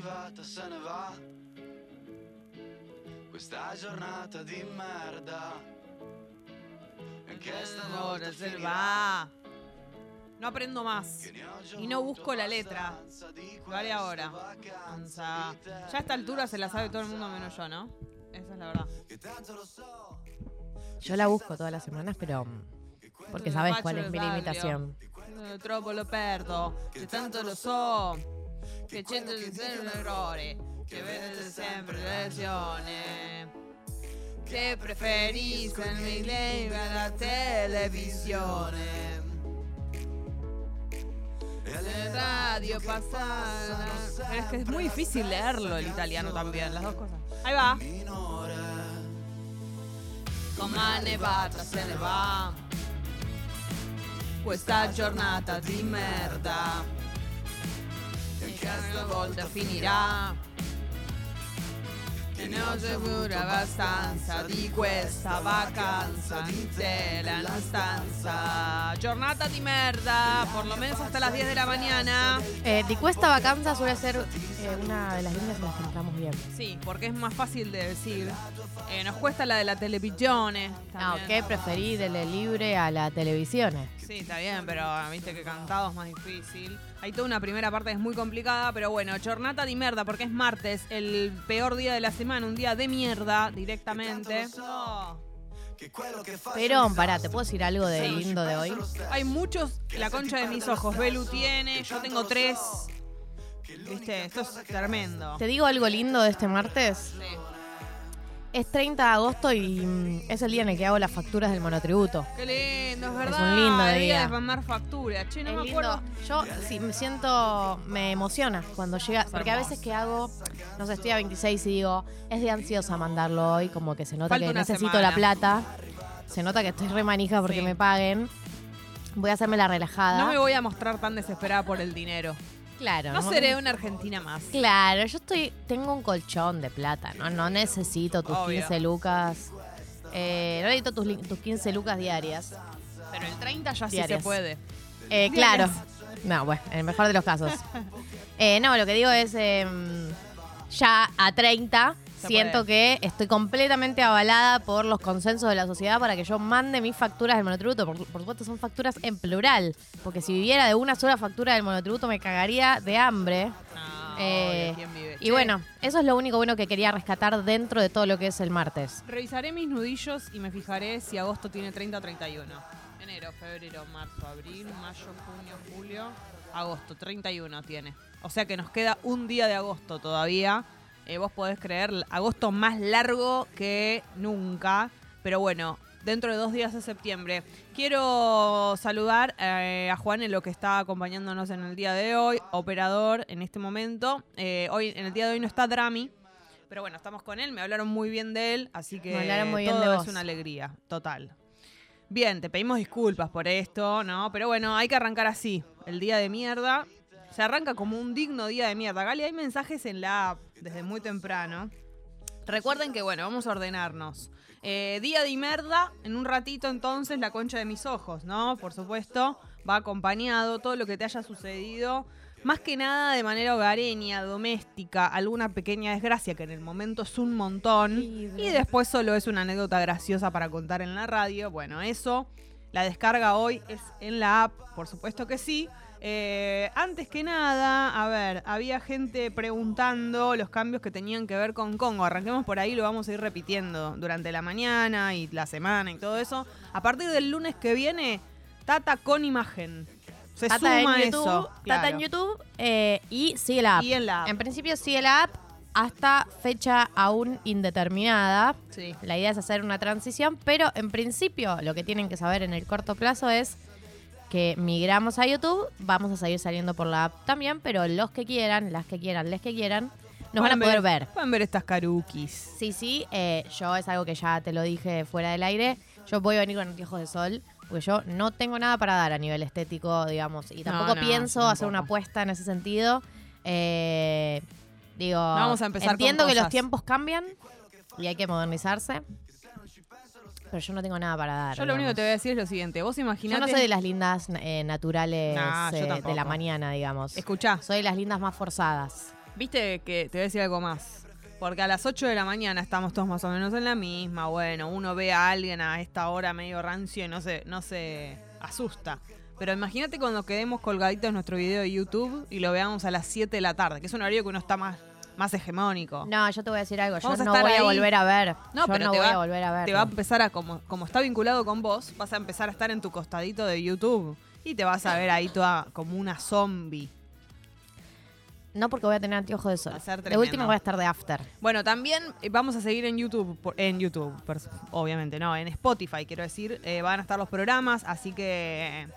arrivata se ne va. Questa giornata di merda. Stavolta se va. No aprendo más. Y no busco la letra. Vale questa ahora. Ya a esta altura se la sabe todo el mundo menos yo, ¿no? Esa es la verdad. Lo. Yo la busco todas las semanas, pero porque sabes cuál es mi limitación. Troppo lo perdo, che tanto lo so, che c'entra di sé un errore, che vede sempre lesioni. Che preferisco il mi lei alla televisione. Radio pasada. Pero es que es muy difícil leerlo el italiano también, las dos cosas. Ahí va. Come nevata se ne va. Questa giornata di merda. Che una volta finirà. E ne ho sicuro abbastanza di questa vacanza intera en la stanza. Giornata di merda, por lo menos hasta las 10 de la mañana. Eh, Di Cuesta Vacanza suele ser eh, una de las líneas en las que entramos bien. Sí, porque es más fácil de decir. Eh, nos cuesta la de la televisión. No, ¿qué preferí de la libre a la televisión? Sí, está bien, pero viste que cantado es más difícil. Hay toda una primera parte que es muy complicada, pero bueno, jornata de mierda, porque es martes, el peor día de la semana, un día de mierda directamente. Pero, pará, ¿te puedo decir algo de lindo de hoy? Hay muchos, la concha de mis ojos, Belu tiene, yo tengo tres. Viste, esto es tremendo. ¿Te digo algo lindo de este martes? Sí. Es 30 de agosto y mm, es el día en el que hago las facturas del monotributo. Qué lindo, es verdad. un lindo el día. de mandar factura. Che, no Es me lindo. acuerdo. Yo sí me siento, me emociona cuando llega, porque a veces que hago, no sé, estoy a 26 y digo, es de ansiosa mandarlo hoy, como que se nota Falta que necesito semana. la plata, se nota que estoy re manija porque Sí. me paguen. Voy a hacerme la relajada. No me voy a mostrar tan desesperada por el dinero. Claro, No seré una argentina más. Claro, yo estoy, tengo un colchón de plata, ¿no? No necesito tus Obvio. 15 lucas. eh, no necesito tus, li- tus 15 lucas diarias. Pero el 30 ya sí Diarias. se puede. Eh, claro. No, bueno, en el mejor de los casos. Eh, no, lo que digo es, em, ya a 30, Se siento que estoy completamente avalada por los consensos de la sociedad para que yo mande mis facturas del monotributo. Por, por supuesto, son facturas en plural, porque si viviera de una sola factura del monotributo me cagaría de hambre. No, Eh, obvio, ¿quién vive? Y Che, bueno, eso es lo único bueno que quería rescatar dentro de todo lo que es el martes. Revisaré mis nudillos y me fijaré si agosto tiene 30 o 31. Enero, febrero, marzo, abril, mayo, junio, julio, agosto. 31 tiene. O sea que nos queda un día de agosto todavía. Eh, vos podés creer, agosto más largo que nunca. Pero bueno, dentro de dos días de septiembre. Quiero saludar eh, a Juan en lo que está acompañándonos en el día de hoy, operador en este momento. Eh, hoy En el día de hoy no está Drami, pero bueno, estamos con él, me hablaron muy bien de él, así que muy bien todo de es una alegría, total. Bien, te pedimos disculpas por esto, ¿no? Pero bueno, hay que arrancar así. El día de mierda. Se arranca como un digno día de mierda. Gali, hay mensajes en la app desde muy temprano. Recuerden que, bueno, vamos a ordenarnos. Eh, día de mierda, en un ratito entonces la concha de mis ojos, ¿no? Por supuesto, va acompañado todo lo que te haya sucedido. Más que nada de manera hogareña, doméstica, alguna pequeña desgracia que en el momento es un montón. Y después solo es una anécdota graciosa para contar en la radio. Bueno, eso. La descarga hoy es en la app, por supuesto que sí. Eh, antes que nada, a ver, había gente preguntando los cambios que tenían que ver con Congo. Arranquemos por ahí, lo vamos a ir repitiendo durante la mañana y la semana y todo eso. A partir del lunes que viene, Tata con imagen. Se Tata en suma YouTube, eso. Tata en. YouTube eh, y sigue la app. Y en la app. En principio sigue la app hasta fecha aún indeterminada. Sí. La idea es hacer una transición, pero en principio lo que tienen que saber en el corto plazo es que migramos a YouTube, vamos a seguir saliendo por la app también, pero los que quieran, las que quieran, les que quieran, nos van a poder ver. Pueden ver estas carukis. Sí, sí, eh, yo es algo que ya te lo dije fuera del aire. Yo voy a venir con anteojos de sol, porque yo no tengo nada para dar a nivel estético, digamos, y tampoco no, pienso hacer una apuesta en ese sentido. Eh, digo, vamos a empezar con entiendo que los tiempos cambian y hay que modernizarse, pero yo no tengo nada para dar. Yo lo único que te voy a decir es lo siguiente. Vos Yo imaginate... no soy de las lindas eh, naturales yo eh, de la mañana, digamos. Escuchá. Soy de las lindas más forzadas. Viste que te voy a decir algo más. Porque a las 8 de la mañana estamos todos más o menos en la misma. Bueno, uno ve a alguien a esta hora medio rancio y no se, no se asusta. Pero imagínate cuando quedemos colgaditos en nuestro video de YouTube y lo veamos a las 7 de la tarde, que es un horario que uno está más, más hegemónico. No, yo te voy a decir algo. Yo Vamos a no voy a volver a ver. No, yo pero no te voy va- a volver a ver. Te va a empezar a, como, como está vinculado con vos, vas a empezar a estar en tu costadito de YouTube y te vas a ver ahí toda como una zombie. No porque voy a tener anteojos de sol. De última voy a estar de after. Bueno, también eh, vamos a seguir en YouTube, en YouTube, obviamente, no, en Spotify, quiero decir, eh, van a estar los programas, así que eh,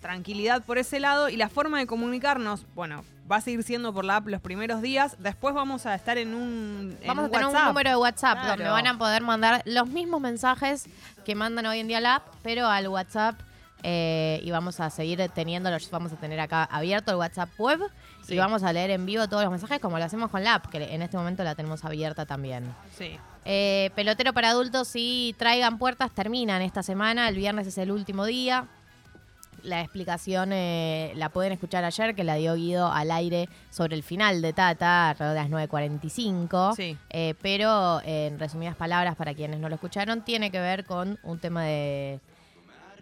tranquilidad por ese lado. Y la forma de comunicarnos, bueno, va a seguir siendo por la app los primeros días. Después vamos a estar en un, en Vamos a tener un número de WhatsApp Claro. donde van a poder mandar los mismos mensajes que mandan hoy en día la app, pero al WhatsApp. eh, y vamos a seguir teniéndolo. Vamos a tener acá abierto el WhatsApp web Sí. y vamos a leer en vivo todos los mensajes como lo hacemos con la app, que en este momento la tenemos abierta también. Sí. Eh, pelotero para adultos y traigan puertas terminan esta semana. El viernes es el último día. La explicación eh, la pueden escuchar ayer, que la dio Guido al aire sobre el final de Tata, alrededor de las 9.45. Sí. Eh, pero, eh, en resumidas palabras, para quienes no lo escucharon, tiene que ver con un tema de,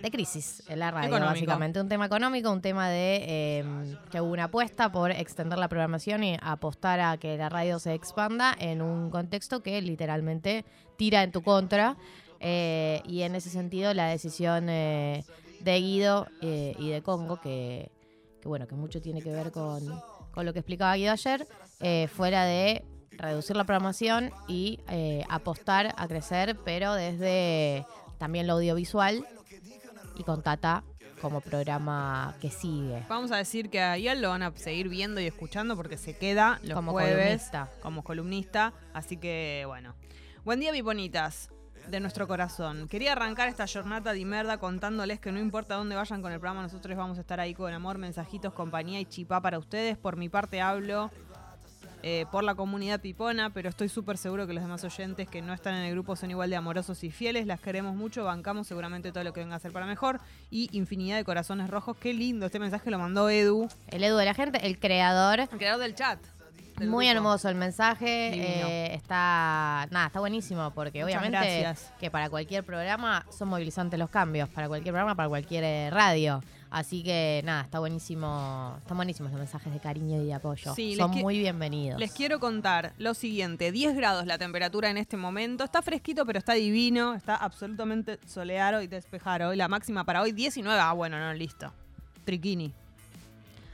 de crisis en la radio, Económico. básicamente. Un tema económico, un tema de eh, que hubo una apuesta por extender la programación y apostar a que la radio se expanda en un contexto que literalmente tira en tu contra. Eh, y en ese sentido, la decisión eh, de Guido eh, y de Congo, que, que bueno, que mucho tiene que ver con, con lo que explicaba Guido ayer, eh, fuera de reducir la programación y eh, apostar a crecer, pero desde también lo audiovisual y con Tata como programa que sigue. Vamos a decir que a Ian lo van a seguir viendo y escuchando porque se queda los Como jueves columnista. como columnista. Así que, bueno. Buen día, piponitas de nuestro corazón. Quería arrancar esta jornada de merda contándoles que no importa dónde vayan con el programa, nosotros vamos a estar ahí con amor, mensajitos, compañía y chipá para ustedes. Por mi parte hablo eh, por la comunidad pipona, pero estoy súper seguro que los demás oyentes que no están en el grupo son igual de amorosos y fieles. Las queremos mucho, bancamos seguramente todo lo que venga a ser para mejor. Y infinidad de corazones rojos. Qué lindo, este mensaje lo mandó Edu, El Edu de la gente, el creador. el creador del chat. Del Muy grupo. hermoso el mensaje. Eh, está, nada, está buenísimo porque Muchas obviamente gracias. que para cualquier programa son movilizantes los cambios, para cualquier programa, para cualquier eh, radio. Así que nada, está buenísimo, están buenísimos los mensajes de cariño y de apoyo. Sí, son muy bienvenidos. Les quiero contar lo siguiente, 10 grados la temperatura en este momento, está fresquito pero está divino, está absolutamente soleado y despejado. Y la máxima para hoy 19, ah bueno, no, listo. Triquini.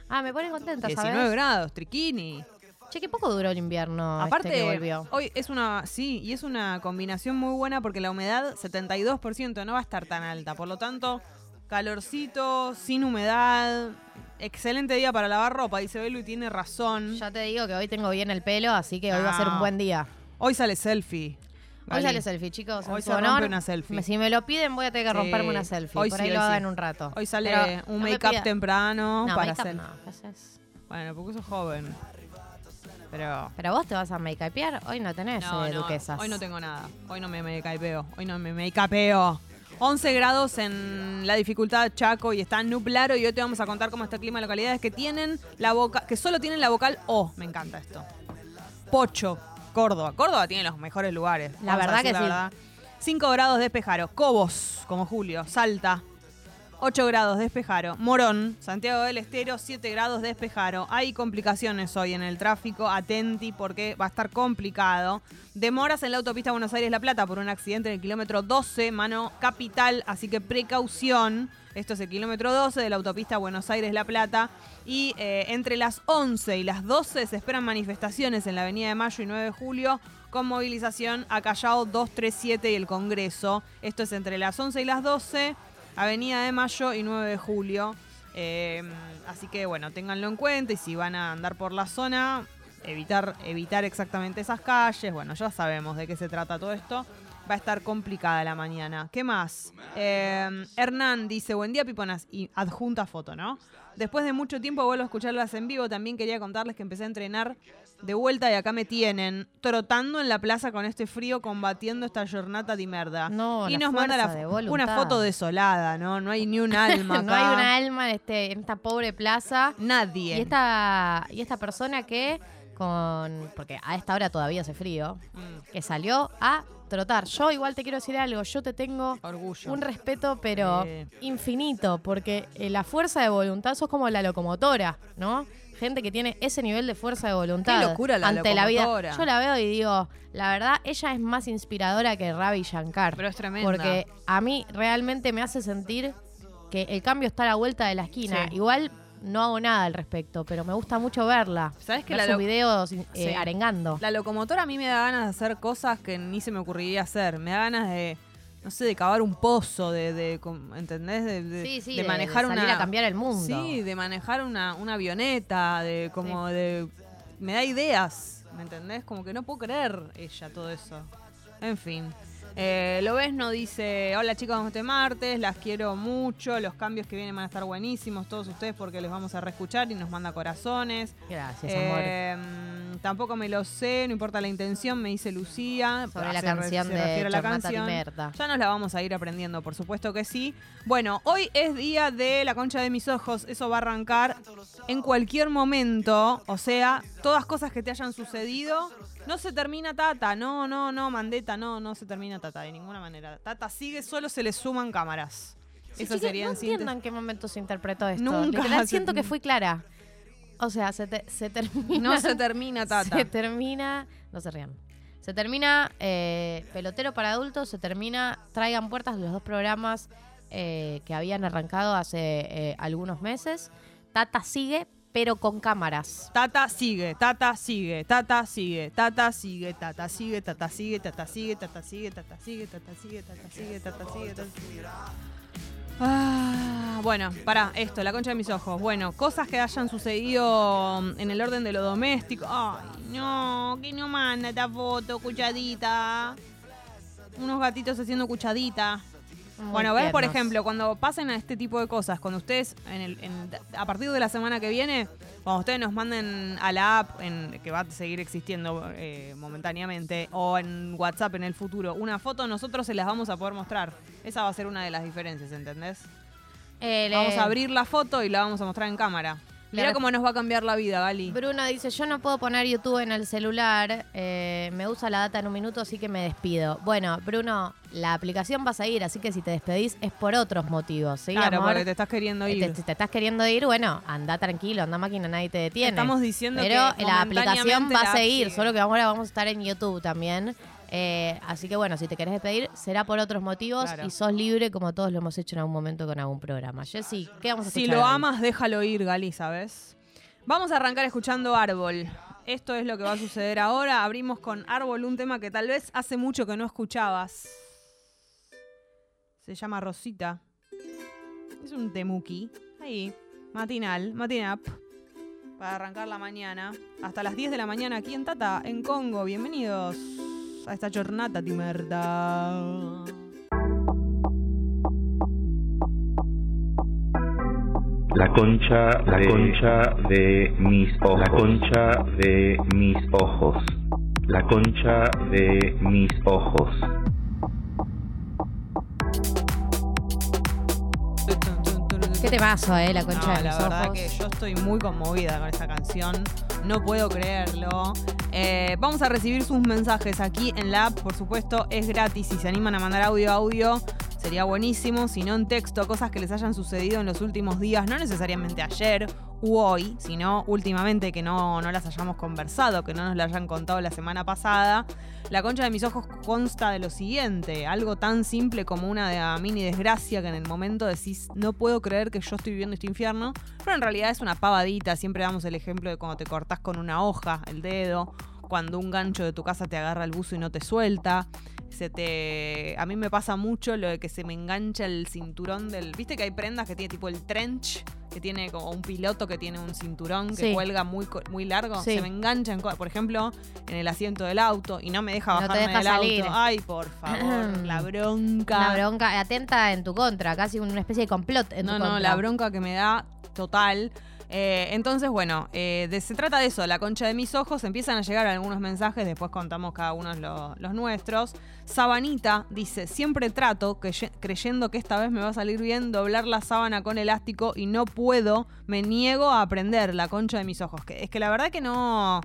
Ah, me pone contenta, 19 ¿sabes? grados, triquini. Che, qué poco duró el invierno Aparte, este que volvió. hoy es una, sí, y es una combinación muy buena porque la humedad 72% no va a estar tan alta, por lo tanto, calorcito, sin humedad, excelente día para lavar ropa, dice Belu y tiene razón. Ya te digo que hoy tengo bien el pelo, así que hoy va a ser un buen día. Hoy sale selfie. Hoy sale selfie, chicos. Hoy se rompe honor. una selfie. Si me lo piden, voy a tener que Sí. romperme una selfie. Hoy Por sí, ahí hoy lo hago sí. en un rato. Hoy sale Pero un no make-up temprano No, para make-up hacer. no, ¿qué haces? Bueno, porque sos joven. Pero. Pero vos te vas a make-upear, hoy no tenés No, eh, no, duquesas. hoy no tengo nada. Hoy no me make-upeo. Hoy no me make-upeo. 11 grados en la dificultad Chaco y está nublado y hoy te vamos a contar cómo está el clima de localidades que tienen la boca, que solo tienen la vocal O. Me encanta esto. Pocho, Córdoba. Córdoba tiene los mejores lugares. La verdad que la sí. verdad. 5 grados despejaro. Cobos, como Julio. Salta. 8 grados despejaro. Morón, Santiago del Estero, 7 grados despejaro. Hay complicaciones hoy en el tráfico. Atenti porque va a estar complicado. Demoras en la autopista Buenos Aires-La Plata por un accidente en el kilómetro 12, mano capital. Así que precaución. Esto es el kilómetro 12 de la autopista Buenos Aires-La Plata. Y eh, entre las 11 y las 12 se esperan manifestaciones en la Avenida de Mayo y 9 de Julio con movilización a Callao 237 y el Congreso. Esto es entre las 11 y las 12, Avenida de Mayo y 9 de Julio. Eh, así que bueno, ténganlo en cuenta y si van a andar por la zona, evitar, evitar exactamente esas calles. Bueno, ya sabemos de qué se trata todo esto. Va a estar complicada la mañana. ¿Qué más? Eh, Hernán dice, buen día Piponas, y adjunta foto, ¿no? Después de mucho tiempo vuelvo a escucharlas en vivo. También quería contarles que empecé a entrenar de vuelta y acá me tienen, trotando en la plaza con este frío, combatiendo esta jornada de merda. No, y la nos manda la de una foto desolada, ¿no? No hay ni un alma no acá. hay una alma en, este, en esta pobre plaza. Nadie. Y esta, y esta persona que con. Porque a esta hora todavía hace frío. Mm, Que salió a trotar. Yo igual te quiero decir algo. Yo te tengo orgullo. un respeto, pero infinito. Porque eh, la fuerza de voluntad sos como la locomotora, ¿no? Gente que tiene ese nivel de fuerza de voluntad locura la ante la vida. Yo la veo y digo, la verdad, ella es más inspiradora que Ravi Shankar. Pero es tremenda. Porque a mí realmente me hace sentir que el cambio está a la vuelta de la esquina. Sí. Igual no hago nada al respecto, pero me gusta mucho verla. ¿Sabes que Ver la sus videos eh, Sí. arengando. La locomotora a mí me da ganas de hacer cosas que ni se me ocurriría hacer. Me da ganas de, no sé, de cavar un pozo, de, de ¿entendés? De, de- sí, sí, de manejar salir una... a cambiar el mundo. Sí, de manejar una, una avioneta, de como de... Me da ideas, ¿me entendés? Como que no puedo creer ella todo eso. En fin. Eh, lo ves, no dice, hola chicos, este martes, las quiero mucho, los cambios que vienen van a estar buenísimos, todos ustedes porque les vamos a reescuchar y nos manda corazones. Gracias, amor. Tampoco me lo sé, no importa la intención, me dice Lucía. Sobre la Se re- canción de la canción. Ya nos la vamos a ir aprendiendo, por supuesto que sí. Bueno, hoy es día de la concha de mis ojos. Eso va a arrancar en cualquier momento. O sea, todas cosas que te hayan sucedido. No se termina Tata, no, no, no, Mandeta, no, no se termina Tata de ninguna manera. Tata sigue, solo se le suman cámaras. Sí, Eso sería no en síntesis. entiendo en qué momento se interpretó esto. Nunca Literal, siento que fui clara. O sea, se, te- se termina. No se termina Tata. Se termina. No se rían. Se termina eh, Pelotero para adultos, se termina Traigan Puertas, los dos programas eh, que habían arrancado hace eh, algunos meses. Tata sigue, pero con cámaras. Tata sigue, Tata sigue, Tata sigue, Tata sigue, Tata sigue, Tata sigue, Tata sigue, Tata sigue, Tata sigue, Tata sigue, Tata sigue, Tata sigue, Tata sigue. Ah, bueno, para esto, la concha de mis ojos. Bueno, cosas que hayan sucedido en el orden de lo doméstico. Ay, no, que no manda esta foto, cuchadita. Unos gatitos haciendo cuchadita. Muy Bueno, ves, por ejemplo, cuando pasen a este tipo de cosas, cuando ustedes, en el, en- a partir de la semana que viene, cuando ustedes nos manden a la app, en, que va a seguir existiendo eh, momentáneamente, o en WhatsApp en el futuro, una foto, nosotros se las vamos a poder mostrar. Esa va a ser una de las diferencias, ¿entendés? Eh, Vamos a abrir la foto y la vamos a mostrar en cámara. Mira cómo nos va a cambiar la vida, Gali. Bruno dice, yo no puedo poner YouTube en el celular, eh, me usa la data en un minuto, así que me despido. Bueno, Bruno, la aplicación va a seguir, así que si te despedís es por otros motivos, ¿sí, claro, amor? porque te estás queriendo Eh, ir. Te, te estás queriendo ir, bueno, anda tranquilo, anda máquina, nadie te detiene. Estamos diciendo Pero que la aplicación va a seguir, solo que ahora vamos a estar en YouTube también. Eh, así que bueno, si te querés despedir, será por otros motivos Claro. y sos libre como todos lo hemos hecho en algún momento con algún programa. Jessy, ¿qué vamos a Si lo hoy? amas, déjalo ir, Gali, ¿sabes? Vamos a arrancar escuchando Árbol. Esto es lo que va a suceder ahora. Abrimos con Árbol, un tema que tal vez hace mucho que no escuchabas. Se llama Rosita. Es un temuki. Ahí, matinal, matinap. Para arrancar la mañana. Hasta las 10 de la mañana aquí en Tata, en Congo. Bienvenidos a esta jornada de merda. La concha, la concha de mis ojos. La concha de mis ojos. La concha de mis ojos. ¿Qué te pasó, eh? La concha No, de la mis verdad ojos. que yo estoy muy conmovida con esta canción. No puedo creerlo. Eh, vamos a recibir sus mensajes aquí en la app, por supuesto, es gratis. Si se animan a mandar audio, audio, sería buenísimo. Si no en texto, cosas que les hayan sucedido en los últimos días, no necesariamente ayer u hoy, sino últimamente que no, no las hayamos conversado, que no nos la hayan contado la semana pasada. La concha de mis ojos consta de lo siguiente, algo tan simple como una de- ah, mini desgracia que en el momento decís, no puedo creer que yo estoy viviendo este infierno, pero en realidad es una pavadita, siempre damos el ejemplo de cuando te cortás con una hoja el dedo, cuando un gancho de tu casa te agarra el buzo y no te suelta. Se te. A mí me pasa mucho lo de que se me engancha el cinturón del. ¿Viste que hay prendas que tiene tipo el trench? Que tiene como un piloto que tiene un cinturón que Sí. cuelga muy, muy largo. Sí. Se me engancha, en co- por ejemplo, en el asiento del auto y no me deja No te bajarme deja del salir. auto. Ay, por favor, la bronca. Una bronca atenta en tu contra, casi una especie de complot en no, tu no, contra. la bronca que me da total. Eh, entonces, bueno, eh, de- se trata de eso, la concha de mis ojos. Empiezan a llegar algunos mensajes, después contamos cada uno lo- los nuestros. Sabanita dice: Siempre trato, que, creyendo que esta vez me va a salir bien, doblar la sábana con elástico y no puedo, me niego a aprender la concha de mis ojos. Que, es que la verdad que no.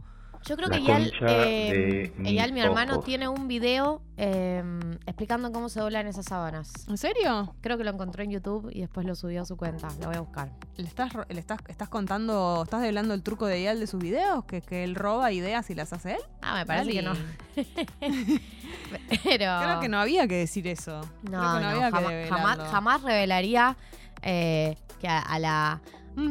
Yo creo La que Eyal, eh, Eyal, mi hermano, ojos. tiene un video eh, explicando cómo se doblan esas sábanas. ¿En serio? Creo que lo encontró en YouTube y después lo subió a su cuenta. Lo voy a buscar. ¿Le estás, le estás, estás contando, estás develando el truco de Eyal de sus videos? ¿Que, ¿Que él roba ideas y las hace él? Ah, me parece que no. Pero. Creo que no había que decir eso. No, Creo que no, no había que jamás, develarlo. jamás, jamás revelaría eh, que a, a la,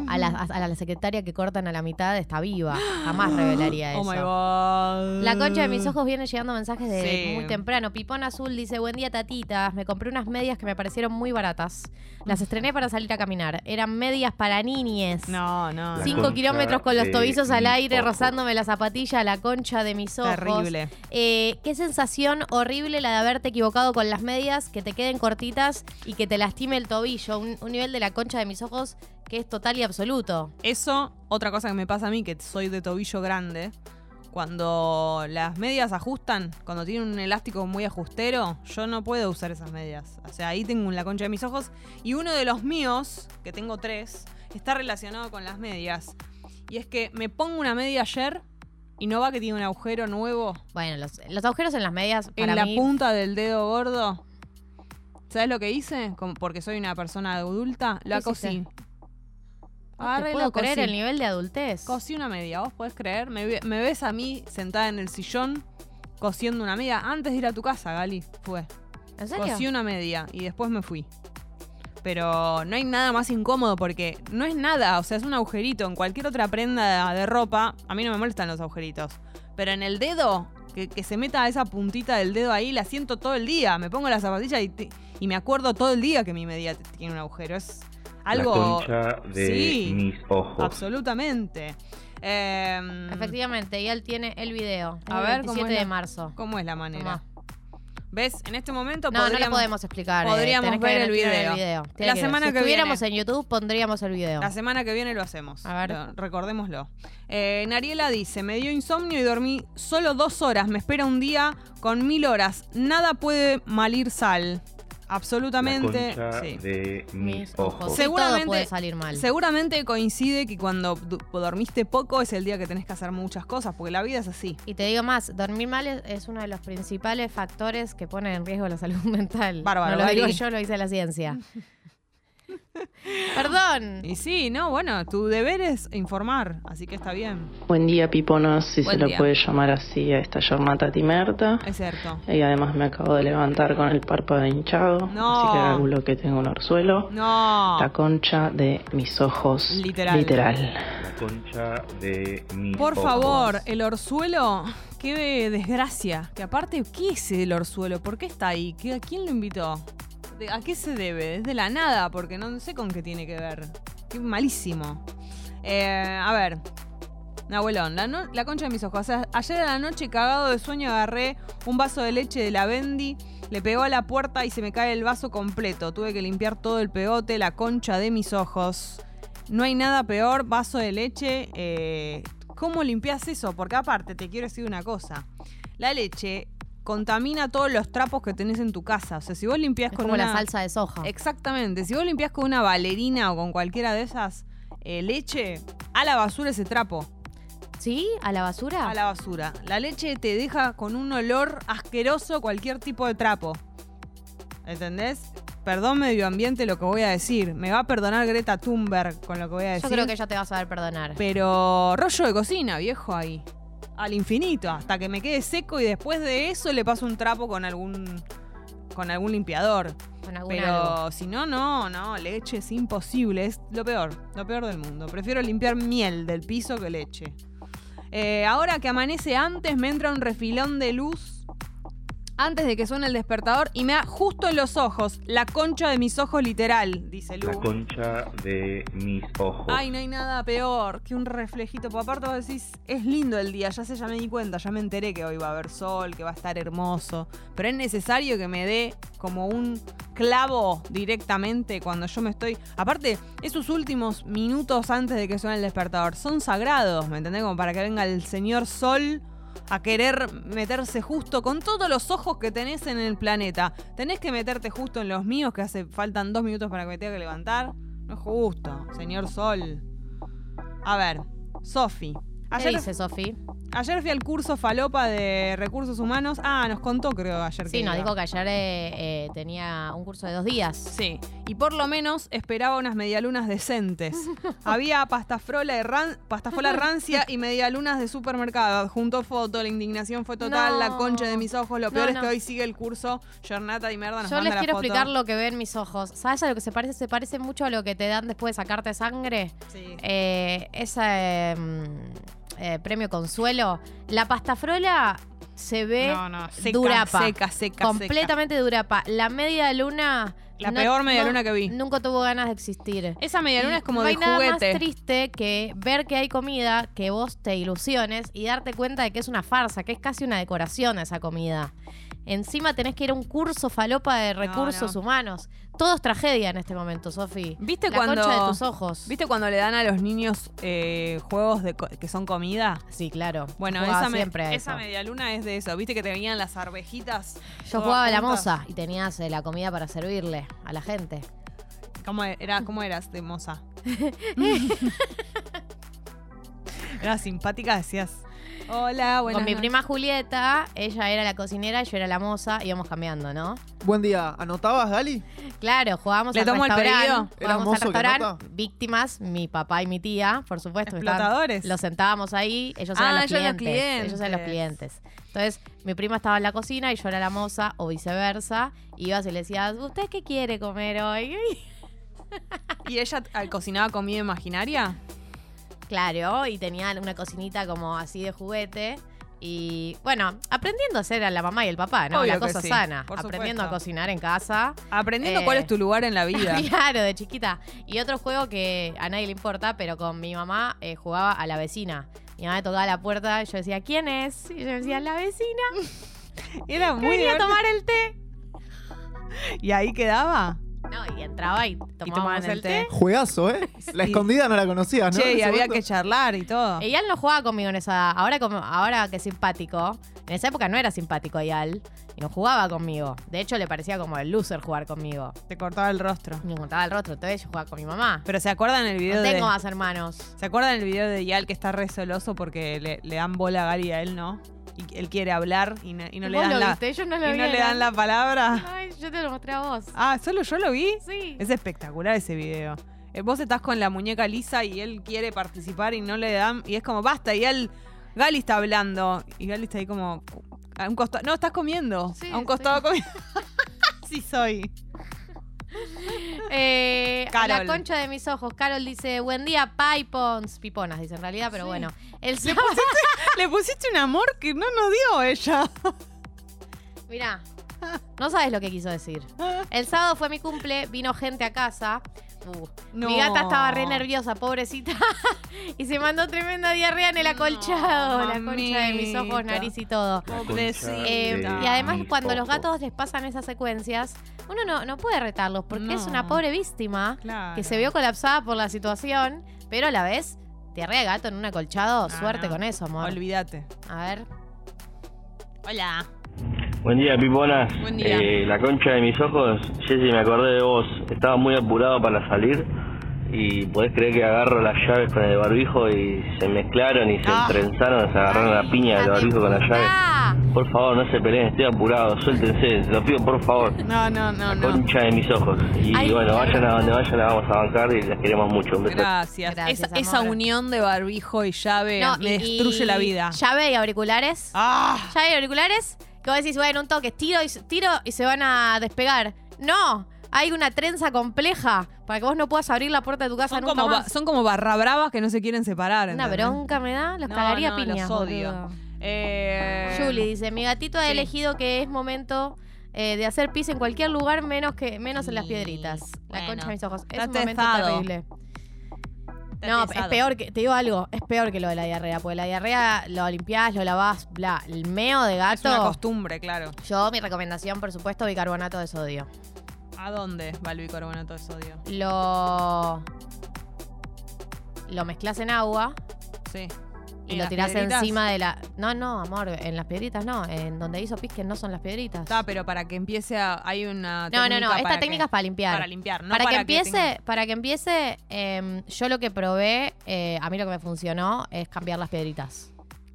a, la, a la secretaria que cortan a la mitad está viva. Jamás revelaría eso. Oh my god. La concha de mis ojos viene llegando mensajes de Sí. muy temprano. Pipón Azul dice, buen día tatitas, me compré unas medias que me parecieron muy baratas. Las estrené para salir a caminar. Eran medias para niñes. No, no. La Cinco concha kilómetros con los tobillos al aire, rozándome la zapatilla, la concha de mis ojos. Terrible. Eh, qué sensación horrible la de haberte equivocado con las medias, que te queden cortitas y que te lastime el tobillo. Un, un nivel de la concha de mis ojos que es total y absoluto. Eso, otra cosa que me pasa a mí, que soy de tobillo grande, cuando las medias ajustan, cuando tienen un elástico muy ajustero, yo no puedo usar esas medias. O sea, ahí tengo la concha de mis ojos. Y uno de los míos, que tengo tres, está relacionado con las medias. Y es que me pongo una media ayer y no va que tiene un agujero nuevo Bueno, los, los agujeros en las medias para en la mí... punta del dedo gordo. ¿Sabes lo que hice? Como porque soy una persona adulta, la ¿Qué hiciste? Agarré te puedo creer el nivel de adultez. Cosí una media, ¿vos podés creer? Me, ve- me ves a mí sentada en el sillón cosiendo una media antes de ir a tu casa, Gali. Fue. ¿En serio? Cosí una media y después me fui. Pero no hay nada más incómodo porque no es nada, o sea, es un agujerito. En cualquier otra prenda de ropa, a mí no me molestan los agujeritos. Pero en el dedo, que, que se meta esa puntita del dedo ahí, la siento todo el día. Me pongo la zapatilla y, te- y me acuerdo todo el día que mi media tiene un agujero. Es algo... La concha de Sí. mis ojos. Absolutamente. Em, Efectivamente, y él tiene el video. A el ver, ¿cómo 27 es la- de marzo. ¿Cómo es la manera? ¿Ves? En este momento No, no lo podemos explicar. eh, podríamos ver el video. La que- semana si que estuviéramos viene. en YouTube, pondríamos el video. La semana que viene lo hacemos. A ver. Lo- recordémoslo. Eh, Nariela dice: Me dio insomnio y dormí solo dos horas. Me espera un día con mil horas. Nada puede malir sal. Absolutamente. La concha sí. de mis, ojos. Seguramente- todo puede salir mal. Seguramente coincide que cuando dormiste poco es el día que tenés que hacer muchas cosas, porque la vida es así. Y te digo más, dormir mal es, es uno de los principales factores que ponen en riesgo la salud mental. Bárbaro, no lo digo yo, lo dice la ciencia. Perdón. Y sí, no, bueno, tu deber es informar, así que está bien. Buen día, Piponos, si Buen se lo día. puede llamar así a esta jornada timerta. Es cierto. Y además me acabo de levantar con el párpado hinchado, No. así que calculo que tengo un orzuelo. No. La concha de mis ojos. Literal. Literal. La concha de mis Por ojos. favor, el orzuelo, qué desgracia. Que aparte, ¿qué es el orzuelo? ¿Por qué está ahí? ¿Qué- ¿A quién lo invitó? ¿De- ¿A qué se debe? Es de la nada, porque no sé con qué tiene que ver. Qué malísimo. Eh, a ver. Abuelón, la, no- la concha de mis ojos. O sea, ayer a la noche, cagado de sueño, agarré un vaso de leche de la Bendy, le pegó a la puerta y se me cae el vaso completo. Tuve que limpiar todo el pegote, la concha de mis ojos. No hay nada peor, vaso de leche. eh, ¿Cómo limpias eso? Porque aparte, te quiero decir una cosa. La leche contamina todos los trapos que tenés en tu casa. O sea, si vos limpiás Es con como una... la salsa de soja. Exactamente. Si vos limpiás con una valerina o con cualquiera de esas eh, leche, a la basura ese trapo. ¿Sí? ¿A la basura? A la basura. La leche te deja con un olor asqueroso cualquier tipo de trapo. ¿Entendés? Perdón medio ambiente lo que voy a decir. Me va a perdonar Greta Thunberg con lo que voy a decir. Yo creo que ella te va a saber perdonar. Pero rollo de cocina, viejo, ahí. Al infinito, hasta que me quede seco y después de eso le paso un trapo con algún con algún limpiador. Con algún Pero algo. si no, no, no, leche es imposible, es lo peor, lo peor del mundo. Prefiero limpiar miel del piso que leche. Eh, ahora que amanece antes, me entra un refilón de luz antes de que suene el despertador y me da justo en los ojos, la concha de mis ojos literal, dice Lu. La concha de mis ojos. Ay, no hay nada peor que un reflejito. Porque aparte vos decís, es lindo el día, ya sé, ya me di cuenta, ya me enteré que hoy va a haber sol, que va a estar hermoso. Pero es necesario que me dé como un clavo directamente cuando yo me estoy. Aparte, esos últimos minutos antes de que suene el despertador son sagrados, ¿me entendés? Como para que venga el señor sol a querer meterse justo con todos los ojos que tenés en el planeta. Tenés que meterte justo en los míos, que hace faltan dos minutos para que me tenga que levantar. No es justo, señor Sol. A ver, Sofi. ¿Qué dice Sofi? Ayer fui al curso Falopa de Recursos Humanos. Ah, nos contó, creo, ayer. Sí, que nos dijo que ayer eh, eh, tenía un curso de dos días. Sí, y por lo menos esperaba unas medialunas decentes. Había pastafrola, de ran- pastafola rancia y medialunas de supermercado. Junto foto, la indignación fue total, No. la concha de mis ojos. Lo No, peor es que hoy sigue el curso Jornata y Merda nos Yo manda les la quiero foto. explicar lo que ven mis ojos. ¿Sabes a lo que se parece? Se parece mucho a lo que te dan después de sacarte sangre. Sí. Eh, ese mm, eh, premio consuelo. La pastafrola se ve No, no, seca, durapa. seca, seca, completamente durapa. La media luna. La peor media luna que vi. Nunca tuvo ganas de existir. Esa medialuna Y es como no de hay nada juguete. más triste que ver que hay comida, que vos te ilusiones y darte cuenta de que es una farsa, que es casi una decoración esa comida. Encima tenés que ir a un curso falopa de recursos no. humanos. Todo es tragedia en este momento, Sofi. ¿Viste La cuando concha de tus ojos. ¿Viste cuando le dan a los niños eh, juegos de co- que son comida? Sí, claro. Bueno, Jugaba esa, me- esa medialuna es de eso. ¿Viste que te venían las arvejitas? Yo jugaba a la moza y tenías eh, la comida para servirle a la gente. ¿Cómo, era, ¿Cómo eras de moza? Era simpática, decías. Hola, buenas Con mi noches". prima Julieta, ella era la cocinera y yo era la moza, íbamos cambiando, ¿no? Buen día. ¿Anotabas, Gali? Claro, jugábamos ¿Le al tomo el restaurante. ¿Era Jugábamos al mozo que restaurante. anota? Víctimas, mi papá y mi tía, por supuesto. que estaban- Explotadores. Los sentábamos ahí, ellos Ah, eran los ellos los clientes, Ellos eran los clientes. clientes. Entonces, mi prima estaba en la cocina y yo era la moza, o viceversa. Ibas y le decías, ¿usted qué quiere comer hoy? ¿Y ella ah, cocinaba comida imaginaria? Claro, y tenía una cocinita como así de juguete. Y bueno, aprendiendo a ser a la mamá y el papá, ¿no? Obvio la cosa sí, sana. aprendiendo a cocinar en casa. Aprendiendo Eh, cuál es tu lugar en la vida. Claro, de chiquita. Y otro juego que a nadie le importa, pero con mi mamá eh, jugaba a la vecina. Mi mamá tocaba la puerta y yo decía, ¿quién es? Y yo decía, la vecina. Era muy venía a tomar el té. ¿Y ahí quedaba? No, y entraba y tomábamos tomaban el el té. té. Juegazo, ¿eh? La escondida no la conocías, ¿no? Che, y había que charlar y todo. Eyal no jugaba conmigo en esa. Ahora, como, ahora que es simpático. En esa época no era simpático Eyal. Y no jugaba conmigo. De hecho, le parecía como el loser jugar conmigo. Te cortaba el rostro. Me contaba el rostro. Entonces yo jugaba con mi mamá. Pero ¿se acuerdan el video No de... tengo más hermanos. ¿Se acuerdan el video de Yal que está re celoso porque le, le dan bola a Gary y a él no? Y él quiere hablar y no, y no le dan la palabra. Ay, yo te lo mostré a vos. Ah, ¿solo yo lo vi? Sí. Es espectacular ese video. Eh, vos estás con la muñeca lisa y él quiere participar y no le dan. Y es como, basta. Y él, Gali está hablando. Y Gali está ahí como, a un costado. No, estás comiendo. Sí, a un costado comiendo. sí soy. Eh. La concha de mis ojos. Carol dice, buen día, Pipons. Piponas, dice en realidad, pero Sí. bueno. El. Le pusiste un amor que no nos dio ella. Mirá, no sabes lo que quiso decir. El sábado fue mi cumple, vino gente a casa. No. Mi gata estaba re nerviosa, pobrecita. y se mandó tremenda diarrea en el acolchado. la concha de mis ojos, nariz y todo. Pobrecita. Eh, y además, cuando los gatos les pasan esas secuencias, uno no, no puede retarlos porque es una pobre víctima Claro. que se vio colapsada por la situación, pero a la vez, diarrea de gato en un acolchado, No, suerte no. con eso, amor. Olvídate. A ver. Hola. Buen día, Piponas. Buen día. Eh, la concha de mis ojos, Jessy, me acordé de vos. Estaba muy apurado para salir y podés creer que agarro las llaves con el barbijo y se mezclaron y se Ah. entrenzaron, se agarraron la piña del barbijo con las llaves. Por favor, no se peleen, estoy apurado, suéltense, te lo pido por favor. No, no, no, no. Concha de mis ojos. Y Ay, bueno, vayan a donde vayan, la vamos a bancar y las queremos mucho. Un beso. Gracias. Gracias, esa, esa unión de barbijo y llave No, me y- destruye y la vida. Llave y auriculares. ¡Ah! Llave y auriculares. Que vos decís, bueno, un toque, tiro y, tiro y se van a despegar. No, hay una trenza compleja para que vos no puedas abrir la puerta de tu casa Son nunca como, más. son como barra bravas que no se quieren separar. Una ¿entendés? bronca me da, los No, cagaría no, los odio. boludo. Eh, Julie dice, mi gatito ha sí. elegido que es momento eh, de hacer pis en cualquier lugar menos que menos en las piedritas. La bueno. concha de mis ojos. Es un momento terrible. Está No, es peor que, te digo algo, es peor que lo de la diarrea, porque la diarrea lo limpiás, lo lavás, bla. El meo de Es una gato. costumbre, claro. Yo, mi recomendación, por supuesto, bicarbonato de sodio. ¿A dónde va el bicarbonato de sodio? Lo. Lo mezclas en agua Sí. Y ¿En lo tirás piedritas? encima de la. No, no, amor, en las piedritas no. En donde hizo pis que no son las piedritas. Está, pero para que empiece a. Hay una. no, no, no. Esta para técnica que- es para limpiar. Para limpiar, no para, que empiece, tenga- para que empiece, em, yo lo que probé, eh, a mí lo que me funcionó es cambiar las piedritas.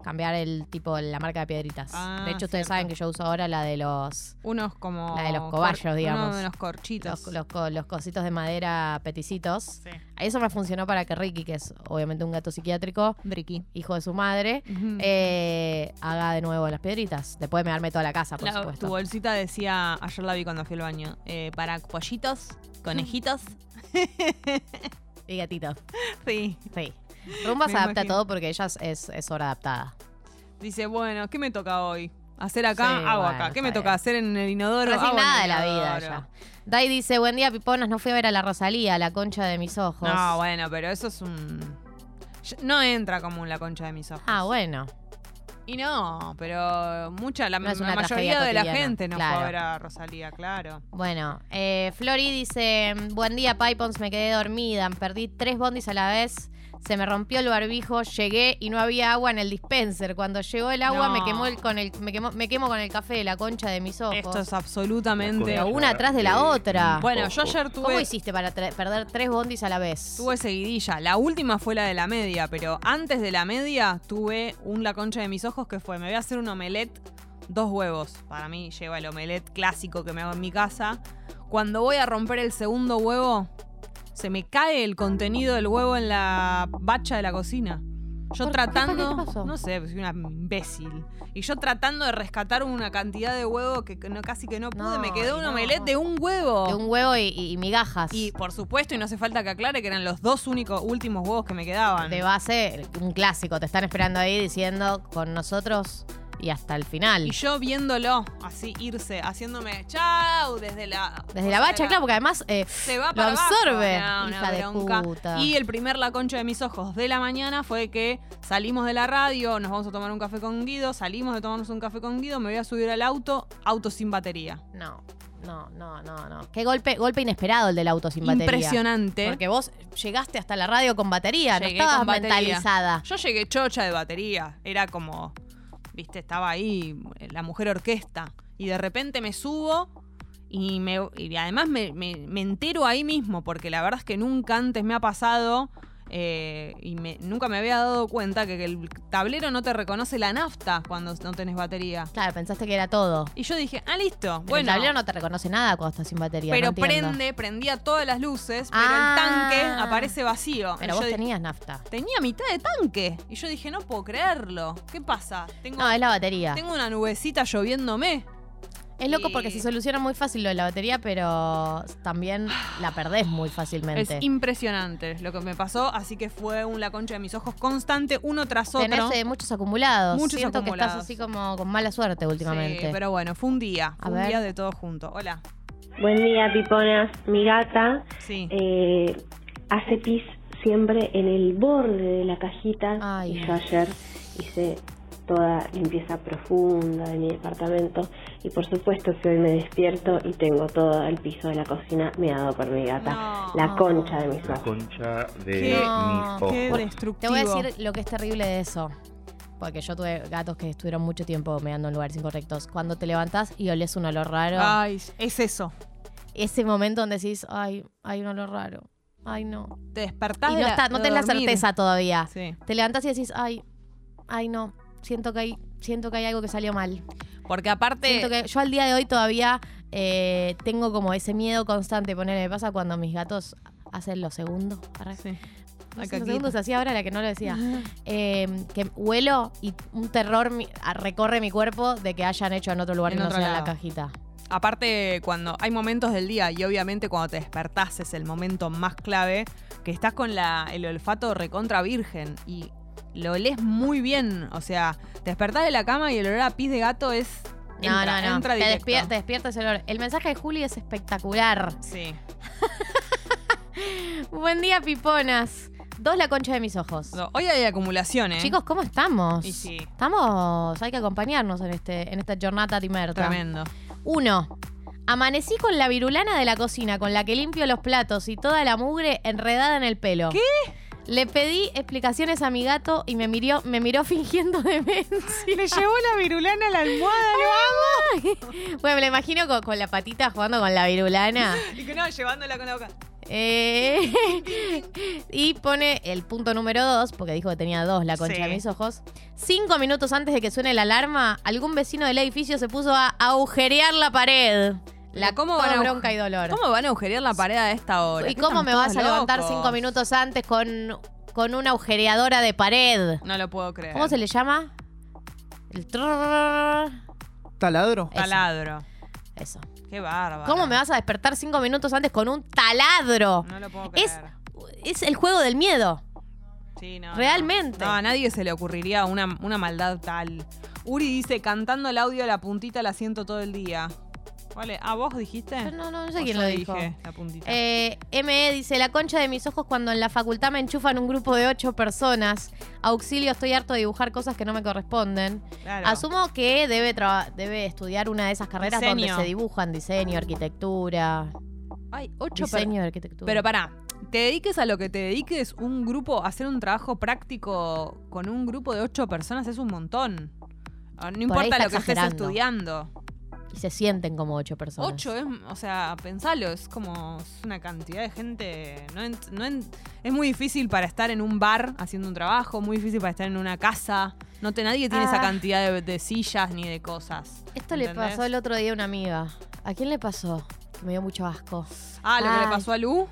Cambiar el tipo, la marca de piedritas. Ah, de hecho, ustedes cierto. saben que yo uso ahora la de los Unos como. La de los cobayos, digamos. Uno de los corchitos. los, los, los cositos de madera peticitos. Sí. Eso me funcionó para que Ricky, que es obviamente un gato psiquiátrico, Bricky. hijo de su madre, eh, haga de nuevo las piedritas. Después de mearme toda la casa, por La- supuesto. tu bolsita decía, ayer la vi cuando fui al baño, eh, para pollitos, conejitos. Y gatito. Sí. Sí. Rumba Me se adapta a imagino. todo porque ella es, es, es adaptada. Dice, bueno, ¿qué me toca hoy? ¿Hacer acá? Sí, Hago bueno, acá. ¿Qué me toca? bien. ¿Hacer en el inodoro? Hago en Resignada de el la vida inodoro. ya. Dai dice, buen día, piponas, no fui a ver a la Rosalía, la concha de mis ojos. No, bueno, pero eso es un... No entra como la concha de mis ojos. Ah, bueno. Y no, pero mucha, la, No es la una mayoría tragedia de la cotidiana, gente no fue claro. a ver a Rosalía, claro. Bueno, eh, Flori dice, buen día, Pipons, me quedé dormida, perdí tres bondis a la vez, se me rompió el barbijo, llegué y no había agua en el dispenser. Cuando llegó el agua No. me quemó el, con el, me, quemó- me quemo con el café, la concha de mis ojos. Esto es absolutamente... Pero una atrás de la otra. Bueno, yo ayer ¿Cómo tuve... hiciste para perder tres bondis a la vez? Tuve seguidilla. La última fue la de la media, pero antes de la media tuve un la concha de mis ojos que fue, me voy a hacer un omelette, dos huevos. Para mí lleva el omelette clásico que me hago en mi casa. Cuando voy a romper el segundo huevo, se me cae el contenido del huevo en la bacha de la cocina. Yo ¿Por- tratando, qué? ¿Qué pasó? no sé, soy una imbécil. Y yo tratando de rescatar una cantidad de huevo que que no, casi que no pude, No, me quedó un no. omelette de un huevo. De un huevo y, y- y migajas. Y por supuesto, y no hace falta que aclare que eran los dos únicos últimos huevos que me quedaban. de base, un clásico. Te están esperando ahí diciendo con nosotros y hasta el final. Y yo viéndolo así irse, haciéndome chau desde la. Desde la bacha, claro, porque además eh, Se va lo para abajo. absorbe. No, una hija de bronca. puta. Y el primer la concha de mis ojos de la mañana fue que salimos de la radio, nos vamos a tomar un café con Guido, salimos de tomarnos un café con Guido, me voy a subir al auto, auto sin batería. No, no, no, no, no. Qué golpe, golpe inesperado el del auto sin batería. Impresionante. Porque vos llegaste hasta la radio con batería, Llegué no estabas con batería. mentalizada. Yo llegué chocha de batería. Era como, viste, estaba ahí la mujer orquesta. Y de repente me subo y, me, y además me, me- me entero ahí mismo, porque la verdad es que nunca antes me ha pasado eh, y me- nunca me había dado cuenta que, que el tablero no te reconoce la nafta cuando no tenés batería. Claro, pensaste que era todo. Y yo dije, ah, listo. Bueno, Bueno, el tablero no te reconoce nada cuando estás sin batería. pero no prende, prendía todas las luces, pero Ah. el tanque aparece vacío. Pero vos tenías nafta. tenía mitad de tanque. Y yo dije, no puedo creerlo. ¿Qué pasa? Tengo, No, es la batería. tengo una nubecita lloviéndome. Es loco y- porque se soluciona muy fácil lo de la batería, pero también la perdés muy Es fácilmente. impresionante lo que me pasó, así que fue un la concha de mis ojos constante, uno tras otro. Tenés eh, muchos acumulados. Muchos Siento que estás así como con mala suerte últimamente. Sí, pero bueno, fue un día, A fue un ver. día de todo junto. Hola. Buen día, piponas. Mi gata Sí. eh, hace pis siempre en el borde de la cajita. Ay. Y yo ayer hice toda limpieza profunda de mi departamento. Y por supuesto que hoy me despierto y tengo todo el piso de la cocina meado por mi gata. No. La concha de mis La ojos. concha de Qué- No, mis Qué ojos. Te destructivo. voy a decir lo que es terrible de eso. Porque yo tuve gatos que estuvieron mucho tiempo meando en lugares incorrectos. Cuando te levantás y olés un olor raro, Ay, es eso. ese momento donde decís, ay, hay un olor raro. Ay, no. Te despertás Y de no, la- está, no de tenés la certeza todavía. Sí. Te levantás y decís, ay, ay, no. Siento que hay, siento que hay algo que salió mal. Porque aparte. Siento que yo al día de hoy todavía eh, tengo como ese miedo constante. Poner, me pasa cuando mis gatos hacen los segundos. Arre. Sí. No Ay, sé, los segundos hacía ahora la que no lo decía. Eh, que huelo y un terror mi- recorre mi cuerpo de que hayan hecho en otro lugar En que no sea en la lado. cajita. Aparte, cuando hay momentos del día y obviamente cuando te despertás es el momento más clave, que estás con la, el olfato recontra virgen y lo olés muy bien. O sea, te despertás de la cama y el olor a pis de gato es. No, entra, no, no. entra Te, despier- te despierta ese olor. El mensaje de Juli es espectacular. Sí. Buen día, piponas. Dos la concha de mis ojos. No, hoy hay acumulación, ¿eh? Chicos, ¿cómo estamos? Y sí. Estamos, hay que acompañarnos en este en esta jornada timerta. Tremendo. Uno. Amanecí con la virulana de la cocina con la que limpio los platos y toda la mugre enredada en el pelo. ¿Qué? Le pedí explicaciones a mi gato y me miró, me miró fingiendo demencia. Le llevó la virulana a la almohada, Bueno, me lo imagino con, con la patita jugando con la virulana. Y que no, llevándola con la boca. Eh, y pone el punto número dos, porque dijo que tenía dos la concha Sí. de mis ojos. Cinco minutos antes de que suene la alarma, algún vecino del edificio se puso a agujerear la pared. La ¿Cómo van a bronca y dolor. ¿Cómo van a agujerear la pared a esta hora? ¿Y ¿Qué cómo me vas a levantar locos? cinco minutos antes con, con una agujereadora de pared? No lo puedo creer. ¿Cómo se le llama? El trrrr. ¿Taladro? Eso. Taladro. Eso. Qué bárbaro. ¿Cómo me vas a despertar cinco minutos antes con un taladro? No lo puedo Es- creer. Es el juego del miedo. Sí, no. Realmente. No, a nadie se le ocurriría una, una maldad tal. Uri dice, cantando el audio la puntita la siento todo el día. Vale, ¿a vos dijiste? Yo no, no, no sé O quién lo dijo. dije, la puntita. Eh, ME dice, la concha de mis ojos cuando en la facultad me enchufan un grupo de ocho personas. Auxilio, estoy harto de dibujar cosas que no me corresponden. Claro. Asumo que debe, debe estudiar una de esas carreras donde se dibujan diseño, arquitectura. Hay ocho Diseño, arquitectura. Pero pará, te dediques a lo que te dediques, un grupo, hacer un trabajo práctico con un grupo de ocho personas es un montón. Ah, No importa lo que estés estudiando. Y se sienten como ocho personas. Ocho es, o sea, pensalo, es como es una cantidad de gente. No no es muy difícil para estar en un bar haciendo un trabajo, muy difícil para estar en una casa. No te, nadie tiene esa Ah. cantidad de, de sillas ni de cosas. Esto le pasó el otro día a una amiga. ¿A quién le pasó? Que me dio mucho asco. Ah, lo que le pasó a Lu.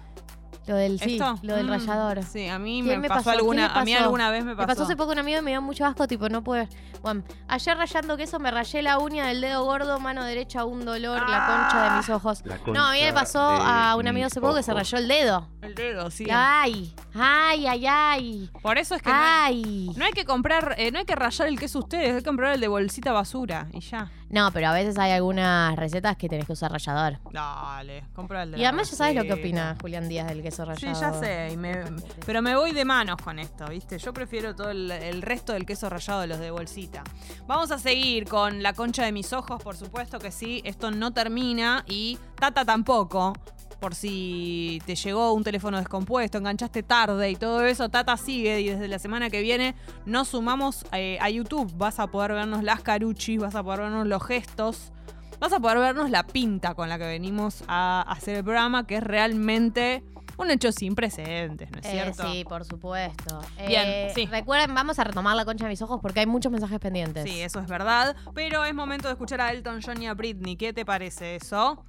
Lo del, sí, ¿Esto? lo del Mm, rayador. Sí, a mí ¿Quién me, me pasó, pasó? alguna. ¿Quién le A mí pasó? alguna vez me Me pasó. pasó hace poco un amigo y me dio mucho asco, tipo, no puede. Bueno, ayer rayando queso me rayé la uña del dedo gordo, mano derecha, un dolor, la concha de mis ojos. La No, a mí me pasó a un amigo hace poco que se rayó el dedo. El dedo, sí. Ay, ay, ay, ay. Por eso es que no, Ay. no hay que comprar, eh, no hay que rayar el queso ustedes, hay que comprar el de bolsita basura y ya. No, pero a veces hay algunas recetas que tenés que usar rallador. Dale, compra el de Y la además ya sabes lo que opina Julián Díaz del queso Sí, ya sé, y me- pero me voy de manos con esto, ¿viste? Yo prefiero todo el, el resto del queso rallado de los de bolsita. Vamos a seguir con la concha de mis ojos, por supuesto que sí, esto no termina y Tata tampoco. Por si te llegó un teléfono descompuesto, enganchaste tarde y todo eso, Tata sigue y desde la semana que viene nos sumamos eh, a YouTube. Vas a poder vernos las caruchis, vas a poder vernos los gestos, vas a poder vernos la pinta con la que venimos a hacer el programa, que es realmente un hecho sin precedentes, ¿no es Eh, cierto? sí, por supuesto. Bien, Eh, sí. Recuerden, vamos a retomar la concha de mis ojos porque hay muchos mensajes pendientes. Sí, eso es verdad. Pero es momento de escuchar a Elton John y a Britney. ¿Qué te parece eso?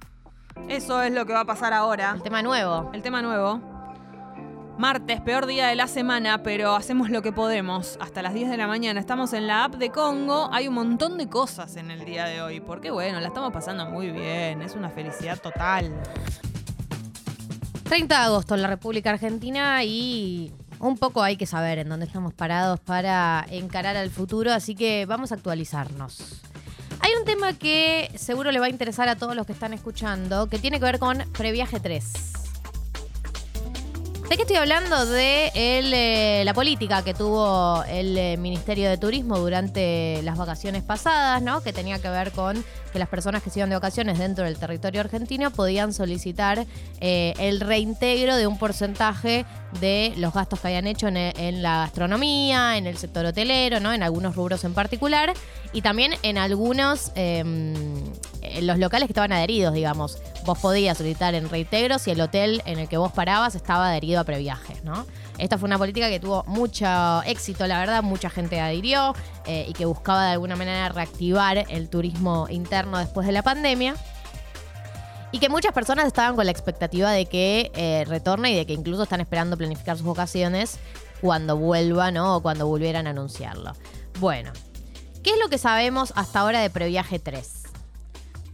Eso es lo que va a pasar ahora. El tema nuevo. El tema nuevo. Martes, peor día de la semana, pero hacemos lo que podemos. Hasta las 10 de la mañana estamos en la app de Congo. Hay un montón de cosas en el día de hoy. Porque bueno, la estamos pasando muy bien. Es una felicidad total. 30 de agosto en la República Argentina y un poco hay que saber en dónde estamos parados para encarar al futuro, así que vamos a actualizarnos. Hay un tema que seguro le va a interesar a todos los que están escuchando, que tiene que ver con Previaje 3. ¿De qué estoy hablando? De eh, la política que tuvo el eh, Ministerio de Turismo durante las vacaciones pasadas, ¿no? Que tenía que ver con que las personas que se iban de vacaciones dentro del territorio argentino podían solicitar eh, el reintegro de un porcentaje de los gastos que habían hecho en, la gastronomía, en el sector hotelero, ¿no? En algunos rubros en particular y también en algunos eh, en los locales que estaban adheridos, digamos. Vos podías solicitar en reintegro si el hotel en el que vos parabas estaba adherido a previajes, ¿no? Esta fue una política que tuvo mucho éxito, la verdad, mucha gente adhirió eh, y que buscaba de alguna manera reactivar el turismo interno después de la pandemia. Y que muchas personas estaban con la expectativa de que eh, retorne y de que incluso están esperando planificar sus vacaciones cuando vuelva, ¿no? O cuando volvieran a anunciarlo. Bueno, ¿qué es lo que sabemos hasta ahora de Previaje 3?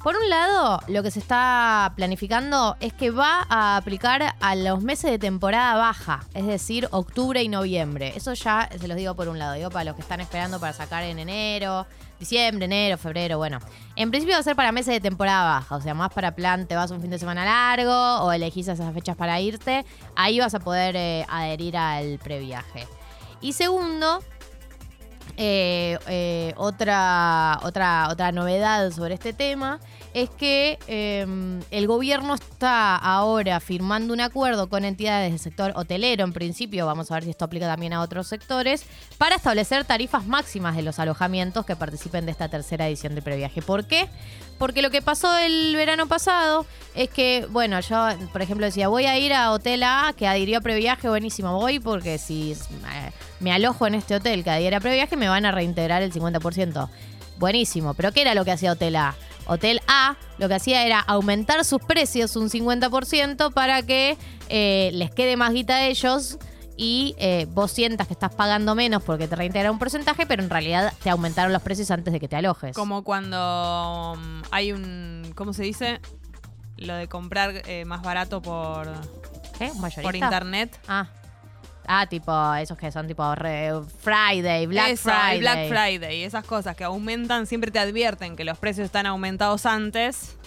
Por un lado, lo que se está planificando es que va a aplicar a los meses de temporada baja, es decir, octubre y noviembre. Eso ya se los digo por un lado, digo para los que están esperando para sacar en enero, diciembre, enero, febrero, bueno. En principio va a ser para meses de temporada baja, o sea, más para plan, te vas un fin de semana largo o elegís esas fechas para irte, ahí vas a poder eh, adherir al previaje. Y segundo, eh, eh, otra, otra, otra novedad sobre este tema es que eh, el gobierno está ahora firmando un acuerdo con entidades del sector hotelero, en principio, vamos a ver si esto aplica también a otros sectores, para establecer tarifas máximas de los alojamientos que participen de esta tercera edición de previaje. ¿Por qué? Porque lo que pasó el verano pasado es que, bueno, yo, por ejemplo, decía, voy a ir a Hotel A, que adhirió a previaje, buenísimo, voy porque si eh, me alojo en este hotel que adhiera a previaje, me van a reintegrar el 50%. Buenísimo, pero ¿qué era lo que hacía Hotel A? Hotel A lo que hacía era aumentar sus precios un 50% para que eh, les quede más guita a ellos y eh, vos sientas que estás pagando menos porque te reintegra un porcentaje, pero en realidad te aumentaron los precios antes de que te alojes. Como cuando um, hay un. ¿Cómo se dice? Lo de comprar eh, más barato por, ¿Qué? ¿Un mayorista? por internet. Ah. Ah, tipo, esos que son tipo re- Friday, Black Eso, Friday. Black Friday, esas cosas que aumentan, siempre te advierten que los precios están aumentados antes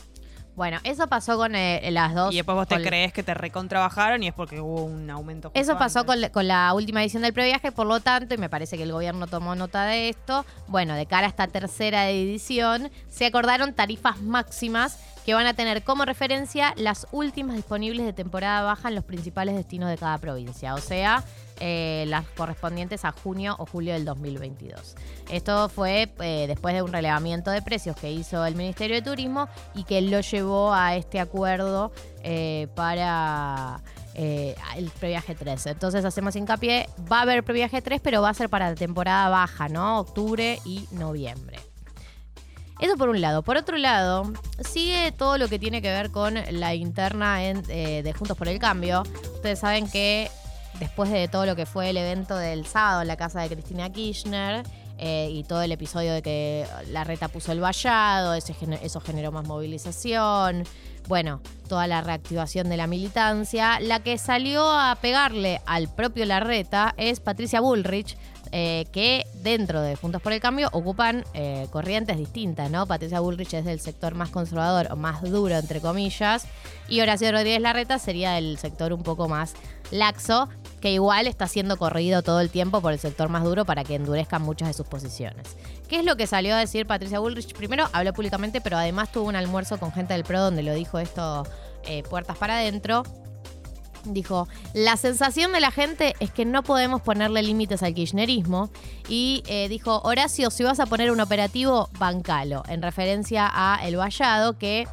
Bueno, eso pasó con eh, las dos. y después vos te con- crees que te recontrabajaron y es porque hubo un aumento. justo Eso pasó antes. con, la- con la última edición del previaje, por lo tanto, y me parece que el gobierno tomó nota de esto, bueno, de cara a esta tercera edición, se acordaron tarifas máximas que van a tener como referencia las últimas disponibles de temporada baja en los principales destinos de cada provincia, o sea, eh, las correspondientes a junio o julio del 2022. Esto fue eh, después de un relevamiento de precios que hizo el Ministerio de Turismo y que lo llevó a este acuerdo eh, para el previaje 3. Entonces hacemos hincapié, va a haber previaje 3, pero va a ser para temporada baja, ¿no? Octubre y noviembre. Eso por un lado. Por otro lado, sigue todo lo que tiene que ver con la interna de Juntos por el Cambio. Ustedes saben que después de todo lo que fue el evento del sábado en la casa de Cristina Kirchner eh, y todo el episodio de que la reta puso el vallado, gener- eso generó más movilización. Bueno, toda la reactivación de la militancia. La que salió a pegarle al propio Larreta es Patricia Bullrich, eh, que dentro de Juntos por el Cambio ocupan eh, corrientes distintas, ¿no? Patricia Bullrich es del sector más conservador o más duro, entre comillas, y Horacio Rodríguez Larreta sería del sector un poco más laxo, que igual está siendo corrido todo el tiempo por el sector más duro para que endurezcan muchas de sus posiciones. ¿Qué es lo que salió a decir Patricia Bullrich? Primero habló públicamente, pero además tuvo un almuerzo con gente del PRO donde lo dijo esto eh, puertas para adentro. Dijo, la sensación de la gente es que no podemos ponerle límites al kirchnerismo. Y eh, dijo, Horacio, si vas a poner un operativo, bancalo. En referencia a El Vallado, que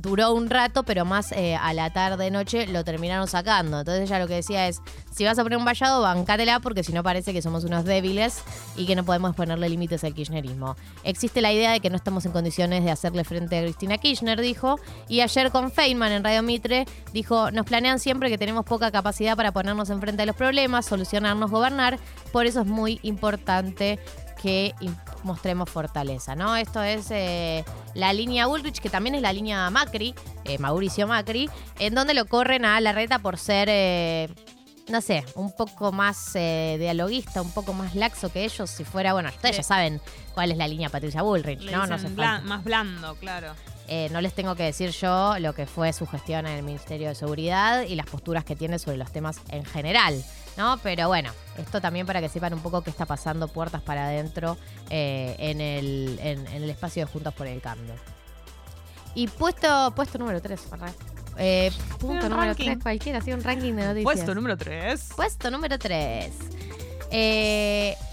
duró un rato, pero más eh, a la tarde-noche lo terminaron sacando. Entonces ella lo que decía es, si vas a poner un vallado, bancátela, porque si no parece que somos unos débiles y que no podemos ponerle límites al kirchnerismo. Existe la idea de que no estamos en condiciones de hacerle frente a Cristina Kirchner, dijo. Y ayer con Feynman en Radio Mitre dijo, nos planean siempre que tenemos poca capacidad para ponernos enfrente a los problemas, solucionarnos, gobernar. Por eso es muy importante que mostremos fortaleza, ¿no? Esto es eh, la línea Bullrich, que también es la línea Macri, eh, Mauricio Macri, en donde lo corren a la reta por ser, eh, no sé, un poco más dialoguista, un poco más laxo que ellos, si fuera, bueno, ustedes ya saben cuál es la línea Patricia Bullrich, ¿no? No hace blan- más blando, claro. Eh, no les tengo que decir yo lo que fue su gestión en el Ministerio de Seguridad y las posturas que tiene sobre los temas en general, ¿no? Pero bueno, esto también para que sepan un poco qué está pasando puertas para adentro eh, en, el, en, en el espacio de Juntos por el Cambio. Y puesto, puesto número 3, eh, punto Un número ranking. 3, cualquiera, así un ranking de noticias. Puesto número 3. Puesto número 3.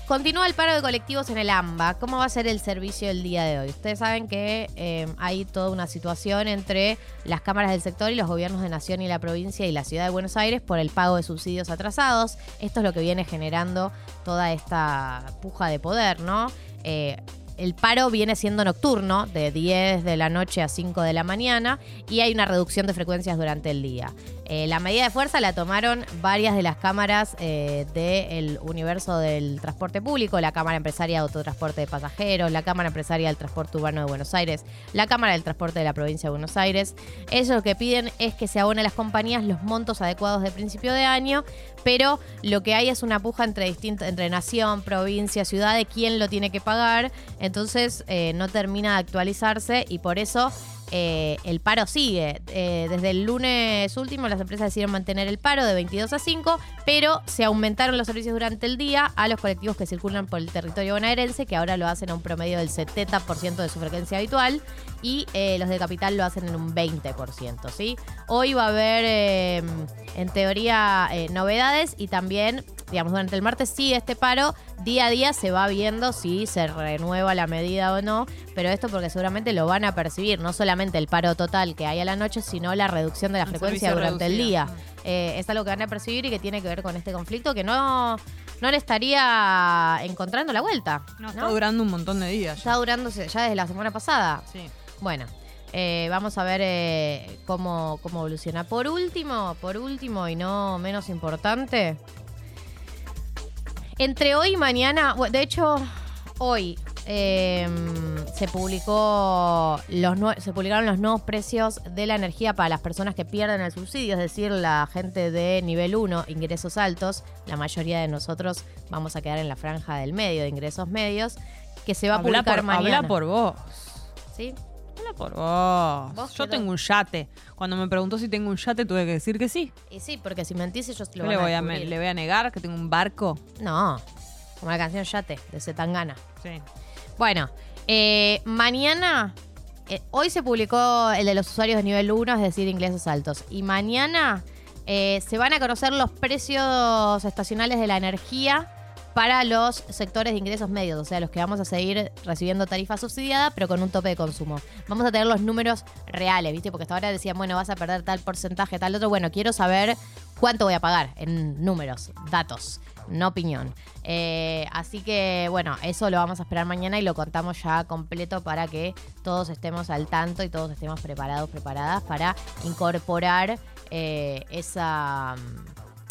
Continúa el paro de colectivos en el AMBA. ¿Cómo va a ser el servicio el día de hoy? Ustedes saben que eh, hay toda una situación entre las cámaras del sector y los gobiernos de Nación y la provincia y la ciudad de Buenos Aires por el pago de subsidios atrasados. Esto es lo que viene generando toda esta puja de poder, ¿no? Eh, el paro viene siendo nocturno, de 10 de la noche a 5 de la mañana, y hay una reducción de frecuencias durante el día. Eh, la medida de fuerza la tomaron varias de las cámaras eh, del universo del transporte público, la Cámara Empresaria de Autotransporte de Pasajeros, la Cámara Empresaria del Transporte Urbano de Buenos Aires, la Cámara del Transporte de la Provincia de Buenos Aires. Ellos lo que piden es que se abonen a las compañías los montos adecuados de principio de año, pero lo que hay es una puja entre, entre nación, provincia, ciudad de quién lo tiene que pagar, entonces eh, no termina de actualizarse y por eso eh, el paro sigue. Eh, desde el lunes último las empresas decidieron mantener el paro de 22 a 5, pero se aumentaron los servicios durante el día a los colectivos que circulan por el territorio bonaerense, que ahora lo hacen a un promedio del 70% de su frecuencia habitual, y eh, los de Capital lo hacen en un 20%. ¿sí? Hoy va a haber, eh, en teoría, eh, novedades y también, digamos, durante el martes sí este paro, día a día se va viendo si se renueva la medida o no, pero esto porque seguramente lo van a percibir, no solamente el paro total que hay a la noche, sino la reducción de la El frecuencia durante el día. Eh, es algo que van a percibir y que tiene que ver con este conflicto que no, no le estaría encontrando la vuelta. No, ¿no? está durando un montón de días. ya. Está durando ya desde la semana pasada. Sí. Bueno, eh, vamos a ver eh, cómo, cómo evoluciona. Por último, por último y no menos importante, entre hoy y mañana, de hecho, hoy eh, se publicó los se publicaron los nuevos precios de la energía para las personas que pierden el subsidio, es decir, la gente de nivel 1, ingresos altos. La mayoría de nosotros vamos a quedar en la franja del medio, de ingresos medios, que se va a Habla publicar por, mañana. habla por vos. ¿Sí? Habla por vos. Vos Yo qué tengo un yate. Cuando me preguntó si tengo un yate, tuve que decir que sí. Y sí, porque si mentís ellos lo Yo le voy, a, descubrir. le voy a negar que tengo un barco. No, como la canción Yate, de Zetangana. Sí. Bueno, eh, mañana, eh, hoy se publicó el de los usuarios de nivel 1, es decir, ingresos altos. Y mañana eh, se van a conocer los precios estacionales de la energía para los sectores de ingresos medios, o sea, los que vamos a seguir recibiendo tarifa subsidiada, pero con un tope de consumo. Vamos a tener los números reales, ¿viste? Porque hasta ahora decían, bueno, vas a perder tal porcentaje, tal otro. Bueno, quiero saber cuánto voy a pagar en números, datos, no opinión. Eh, así que, bueno, eso lo vamos a esperar mañana y lo contamos ya completo para que todos estemos al tanto y todos estemos preparados, preparadas para incorporar eh, esa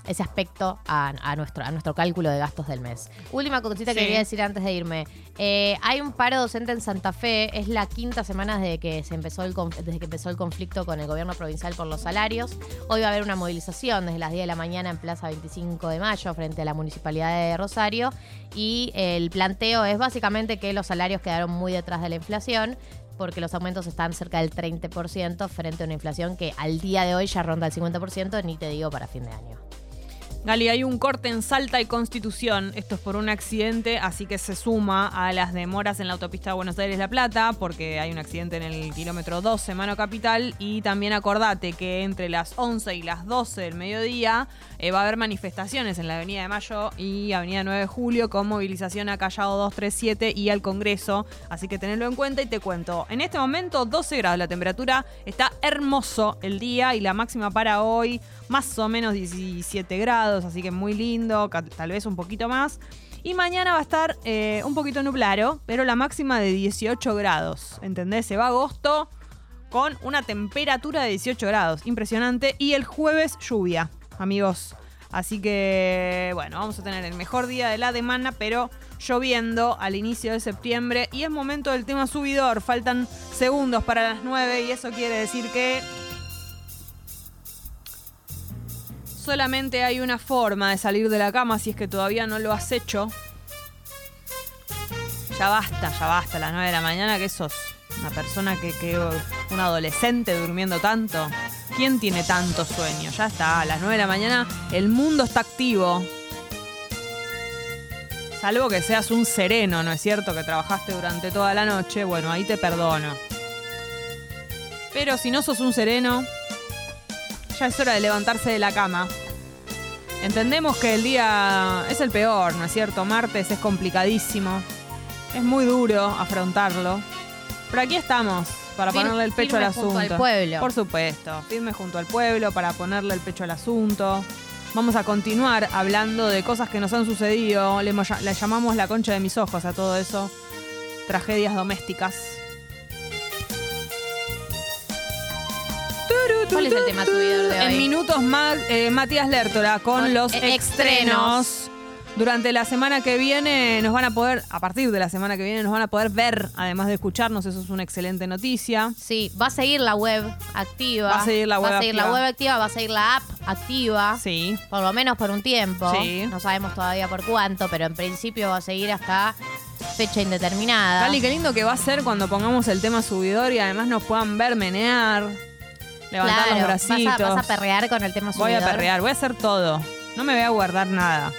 ese aspecto a, a nuestro, a nuestro cálculo de gastos del mes. Última cosita que quería decir antes de irme. Eh, hay un paro docente en Santa Fe, es la quinta semana desde que se empezó el desde que empezó el conflicto con el gobierno provincial por los salarios. Hoy va a haber una movilización desde las 10 de la mañana en Plaza 25 de Mayo frente a la Municipalidad de Rosario y el planteo es básicamente que los salarios quedaron muy detrás de la inflación porque los aumentos están cerca del 30% frente a una inflación que al día de hoy ya ronda el 50%, ni te digo para fin de año. Gali, hay un corte en Salta y Constitución. Esto es por un accidente, así que se suma a las demoras en la autopista Buenos Aires-La Plata, porque hay un accidente en el kilómetro 12, Mano Capital. Y también acordate que entre las 11 y las 12 del mediodía eh, va a haber manifestaciones en la Avenida de Mayo y Avenida 9 de Julio con movilización a Callao 237 y al Congreso. Así que tenedlo en cuenta y te cuento. En este momento 12 grados la temperatura, está hermoso el día y la máxima para hoy más o menos 17 grados, así que muy lindo, tal vez un poquito más. Y mañana va a estar eh, un poquito nublado, pero la máxima de 18 grados, ¿entendés? Se va agosto con una temperatura de 18 grados, impresionante. Y el jueves lluvia, amigos. Así que, bueno, vamos a tener el mejor día de la semana, pero lloviendo al inicio de septiembre. Y es momento del tema subidor. Faltan segundos para las 9 y eso quiere decir que solamente hay una forma de salir de la cama si es que todavía no lo has hecho. Ya basta, ya basta, a las 9 de la mañana que sos una persona que, que un adolescente durmiendo tanto. ¿Quién tiene tanto sueño? Ya está, a las 9 de la mañana el mundo está activo. Salvo que seas un sereno, ¿no es cierto? Que trabajaste durante toda la noche. Bueno, ahí te perdono. Pero si no sos un sereno, ya es hora de levantarse de la cama. Entendemos que el día es el peor, ¿no es cierto? Martes es complicadísimo. Es muy duro afrontarlo. Pero aquí estamos para Fir- ponerle el pecho al firme junto asunto. al pueblo. Por supuesto, firme junto al pueblo para ponerle el pecho al asunto. Vamos a continuar hablando de cosas que nos han sucedido. Le, le llamamos la concha de mis ojos a todo eso. Tragedias domésticas. ¿Cuál es el tema subidor de hoy? En minutos más, eh, Matías Lertora con, Con los e- estrenos. Durante la semana que viene nos van a poder, a partir de la semana que viene nos van a poder ver, además de escucharnos, eso es una excelente noticia. Sí, va a seguir la web activa. Va a seguir la web Va a seguir activa. la web activa, va a seguir la app activa. Sí. Por lo menos por un tiempo. Sí. No sabemos todavía por cuánto, pero en principio va a seguir hasta fecha indeterminada. Gali, qué lindo que va a ser cuando pongamos el tema subidor y además nos puedan ver menear, levantar Claro, los vas bracitos. a, vas a perrear con el tema Voy a subidor. perrear, voy a hacer todo. No me voy a guardar nada.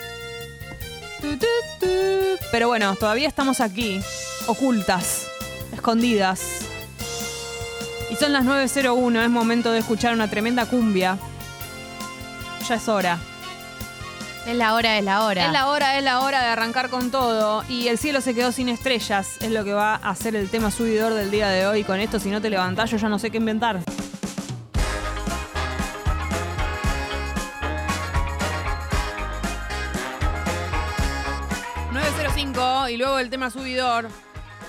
Pero bueno, todavía estamos aquí, ocultas, escondidas. Y son las 9.01, es momento de escuchar una tremenda cumbia. Ya es hora. Es la hora, es la hora. Es la hora, es la hora de arrancar con todo. Y el cielo se quedó sin estrellas. Es lo que va a ser el tema subidor del día de hoy. Con esto, si no te levantás, yo ya no sé qué inventar. ...905 y luego el tema subidor.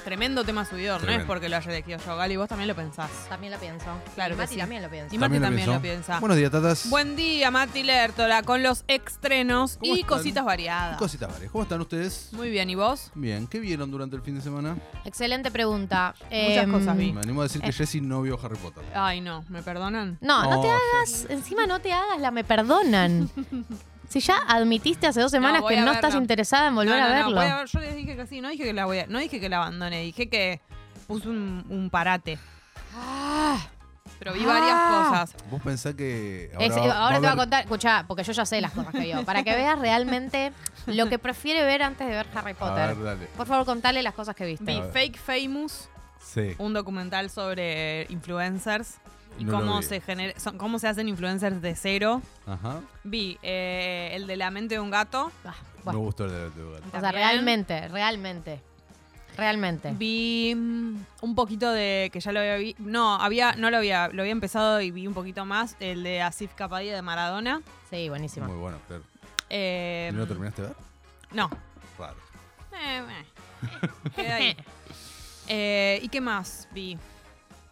Tremendo tema subidor, no es porque lo haya elegido yo, Gali, vos también lo pensás. También lo pienso. Claro y que Mati sí. también lo piensa. Y Mati lo también pensó. lo piensa. Buenos días, tatas. Buen día, Mati Lertora, con los estrenos ¿Cómo y están? cositas variadas. Cositas varias. ¿Cómo están ustedes? Muy bien, ¿y vos? Bien. ¿Qué vieron durante el fin de semana? Excelente pregunta. Muchas Em, cosas vi. Me animo a decir que eh. Jessie no vio Harry Potter. Ay, no, ¿me perdonan? No, no te hagas, encima no te hagas la me perdonan. si ya admitiste hace dos semanas que no estás interesada en volver No, no, a no, verlo. voy a ver, yo les dije que sí, no dije que la voy a, no dije que la abandoné, dije que puse un, un parate. Pero vi varias Ah. cosas. Vos pensás que Es- ahora, ahora, va- te voy a contar, escuchá, porque yo ya sé las cosas que vio. Para que veas realmente lo que prefiere ver antes de ver Harry A Potter. ver, dale. Por favor, contale las cosas que Vi viste. ver. Fake Famous, Sí. un documental sobre influencers y No cómo vi. se genera, son- cómo se hacen influencers de cero. Ajá. Vi eh, el de la mente de un gato. Ah, Me gustó el de de Gato. o sea, realmente, realmente. Realmente. Vi mm, un poquito de que ya lo había visto. No, había, no lo había, lo había empezado y vi un poquito más. El de Asif Kapadia de Maradona. Sí, buenísimo. Muy bueno, claro. Eh, ¿Y no lo terminaste de ver? No. Raro. Eh, eh, quedé ahí. Eh, ¿Y qué más vi?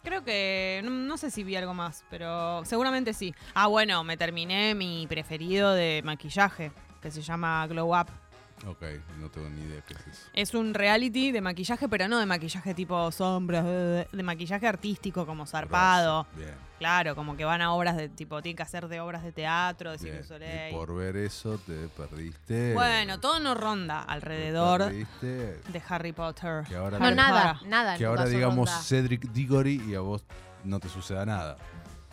Creo que. No, no sé si vi algo más, pero seguramente sí. Ah, bueno, me terminé mi preferido de maquillaje, que se llama Glow Up. Ok, no tengo ni idea qué es eso. Es un reality de maquillaje, pero no de maquillaje tipo sombras, de maquillaje artístico como zarpado. Bien. Claro, como que van a obras de tipo, tienen que hacer de obras de teatro, de Cirque Soleil. Y por ver eso te perdiste. Bueno, todo nos ronda alrededor perdiste de Harry Potter. Que ahora No, nada, nada. Que ahora digamos ronda. Cedric Diggory y a vos no te suceda nada.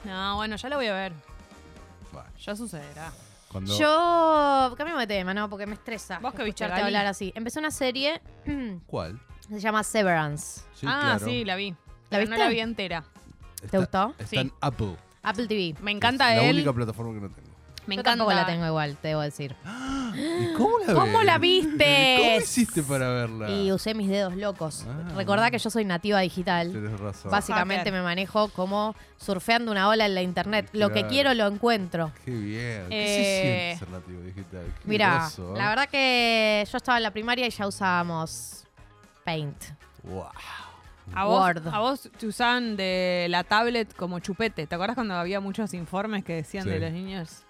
No, bueno, ya lo voy a ver. Bueno, Ya sucederá. Cuando Yo. Cambiamos de tema, ¿no? Porque me estresa. ¿Vos qué viste, escucharte Gali? hablar así. Empecé una serie. ¿Cuál? se llama Severance. Sí, ah, claro. sí, la vi. ¿La Pero No viste? la vi entera. Está- gustó? Está Sí. en Apple. Apple TV. Me encanta es él. La única plataforma que no tengo. Me Yo encanta. tampoco la tengo igual, te debo decir. ¿Y cómo la ¿Cómo ves? la viste? ¿Cómo hiciste para verla? Y usé mis dedos locos. Ah. Recordá que yo soy nativa digital. Tienes razón. Básicamente Hacker. me manejo como surfeando una ola en la internet. Lo que Claro. quiero lo encuentro. Qué bien. ¿Qué Eh, se siente ser nativo digital? Qué Mira, groso, ¿eh? la verdad que yo estaba en la primaria y ya usábamos Paint. Wow. A vos, Word. a vos te usaban de la tablet como chupete. ¿Te acuerdas cuando había muchos informes que decían Sí. de los niños?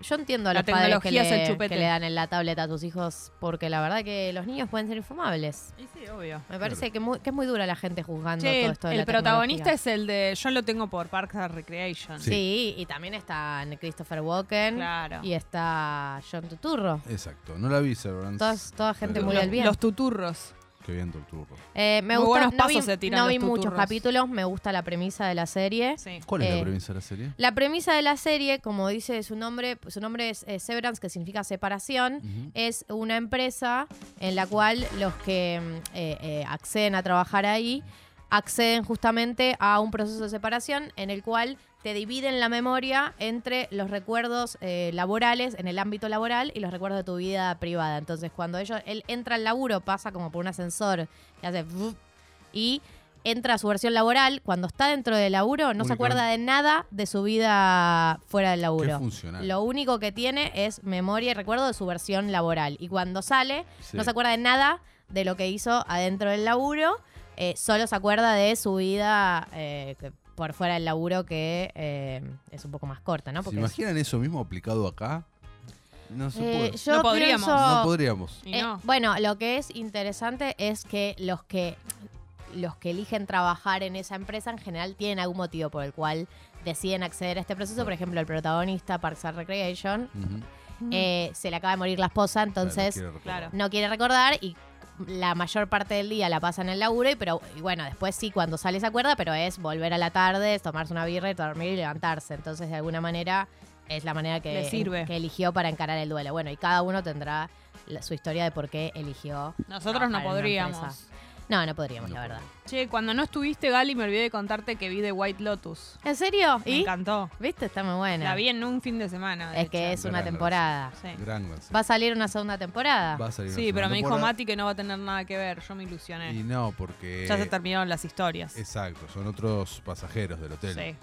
Yo entiendo a La los padres que tecnología es el le, chupete. que le dan en la tablet a tus hijos porque la verdad que los niños pueden ser infumables. Sí, sí, obvio. Me parece que, muy- que es muy dura la gente juzgando todo el, esto de el la protagonista tecnología. es el de. Yo lo tengo por Parks and Recreation. Sí. y también está Christopher Walken Claro. y está John Tuturro. Exacto. No la vi, Severance. Todas- toda gente pero- muy al bien. los tuturros. Qué bien Torturro. Eh, me Muy gusta, buenos no pasos vi, se tiran no los vi muchos capítulos, me gusta la premisa de la serie. Sí. ¿Cuál es Eh, la premisa de la serie? La premisa de la serie, como dice su nombre, su nombre es eh, Severance, que significa separación. Es una empresa en la cual los que mm, eh, eh, acceden a trabajar ahí acceden justamente a un proceso de separación en el cual te dividen la memoria entre los recuerdos eh, laborales en el ámbito laboral y los recuerdos de tu vida privada. Entonces, cuando ellos, él entra al laburo, pasa como por un ascensor y hace y entra a su versión laboral. Cuando está dentro del laburo, no se acuerda de nada de su vida fuera del laburo. Lo único que tiene es memoria y recuerdo de su versión laboral. Y cuando sale, Sí. no se acuerda de nada de lo que hizo adentro del laburo. Eh, solo se acuerda de su vida eh, por fuera del laburo, que eh, es un poco más corta, ¿no? ¿Se Porque imaginan eso mismo aplicado acá? No se Eh, puede. yo No podríamos. pienso- No podríamos. Y eh, no. bueno, lo que es interesante es que los que los que eligen trabajar en esa empresa en general tienen algún motivo por el cual deciden acceder a este proceso. Por ejemplo, el protagonista, Parks and Recreation, eh, se le acaba de morir la esposa, Claro, entonces quiere no quiere recordar y la mayor parte del día la pasa en el laburo, y, pero y bueno, después sí, cuando sale se acuerda, pero es volver a la tarde, es tomarse una birra, y dormir y levantarse. Entonces, de alguna manera, es la manera que, Le sirve. que eligió para encarar el duelo. Bueno, y cada uno tendrá la- su historia de por qué eligió. Nosotros no podríamos. No, no podríamos, la verdad. Che, cuando no estuviste, Gali, me olvidé de contarte que vi The White Lotus. ¿En serio? Me ¿Y? encantó. ¿Viste? Está muy buena. La vi en un fin de semana. de Es que hecho. es una Gran temporada. Sí. Gran. ¿Va a salir una segunda temporada? Va a salir una Sí, pero segunda me dijo temporada. Mati que no va a tener nada que ver. Yo me ilusioné. Y no, porque. ya se terminaron las historias. Exacto, son otros pasajeros del hotel. Sí.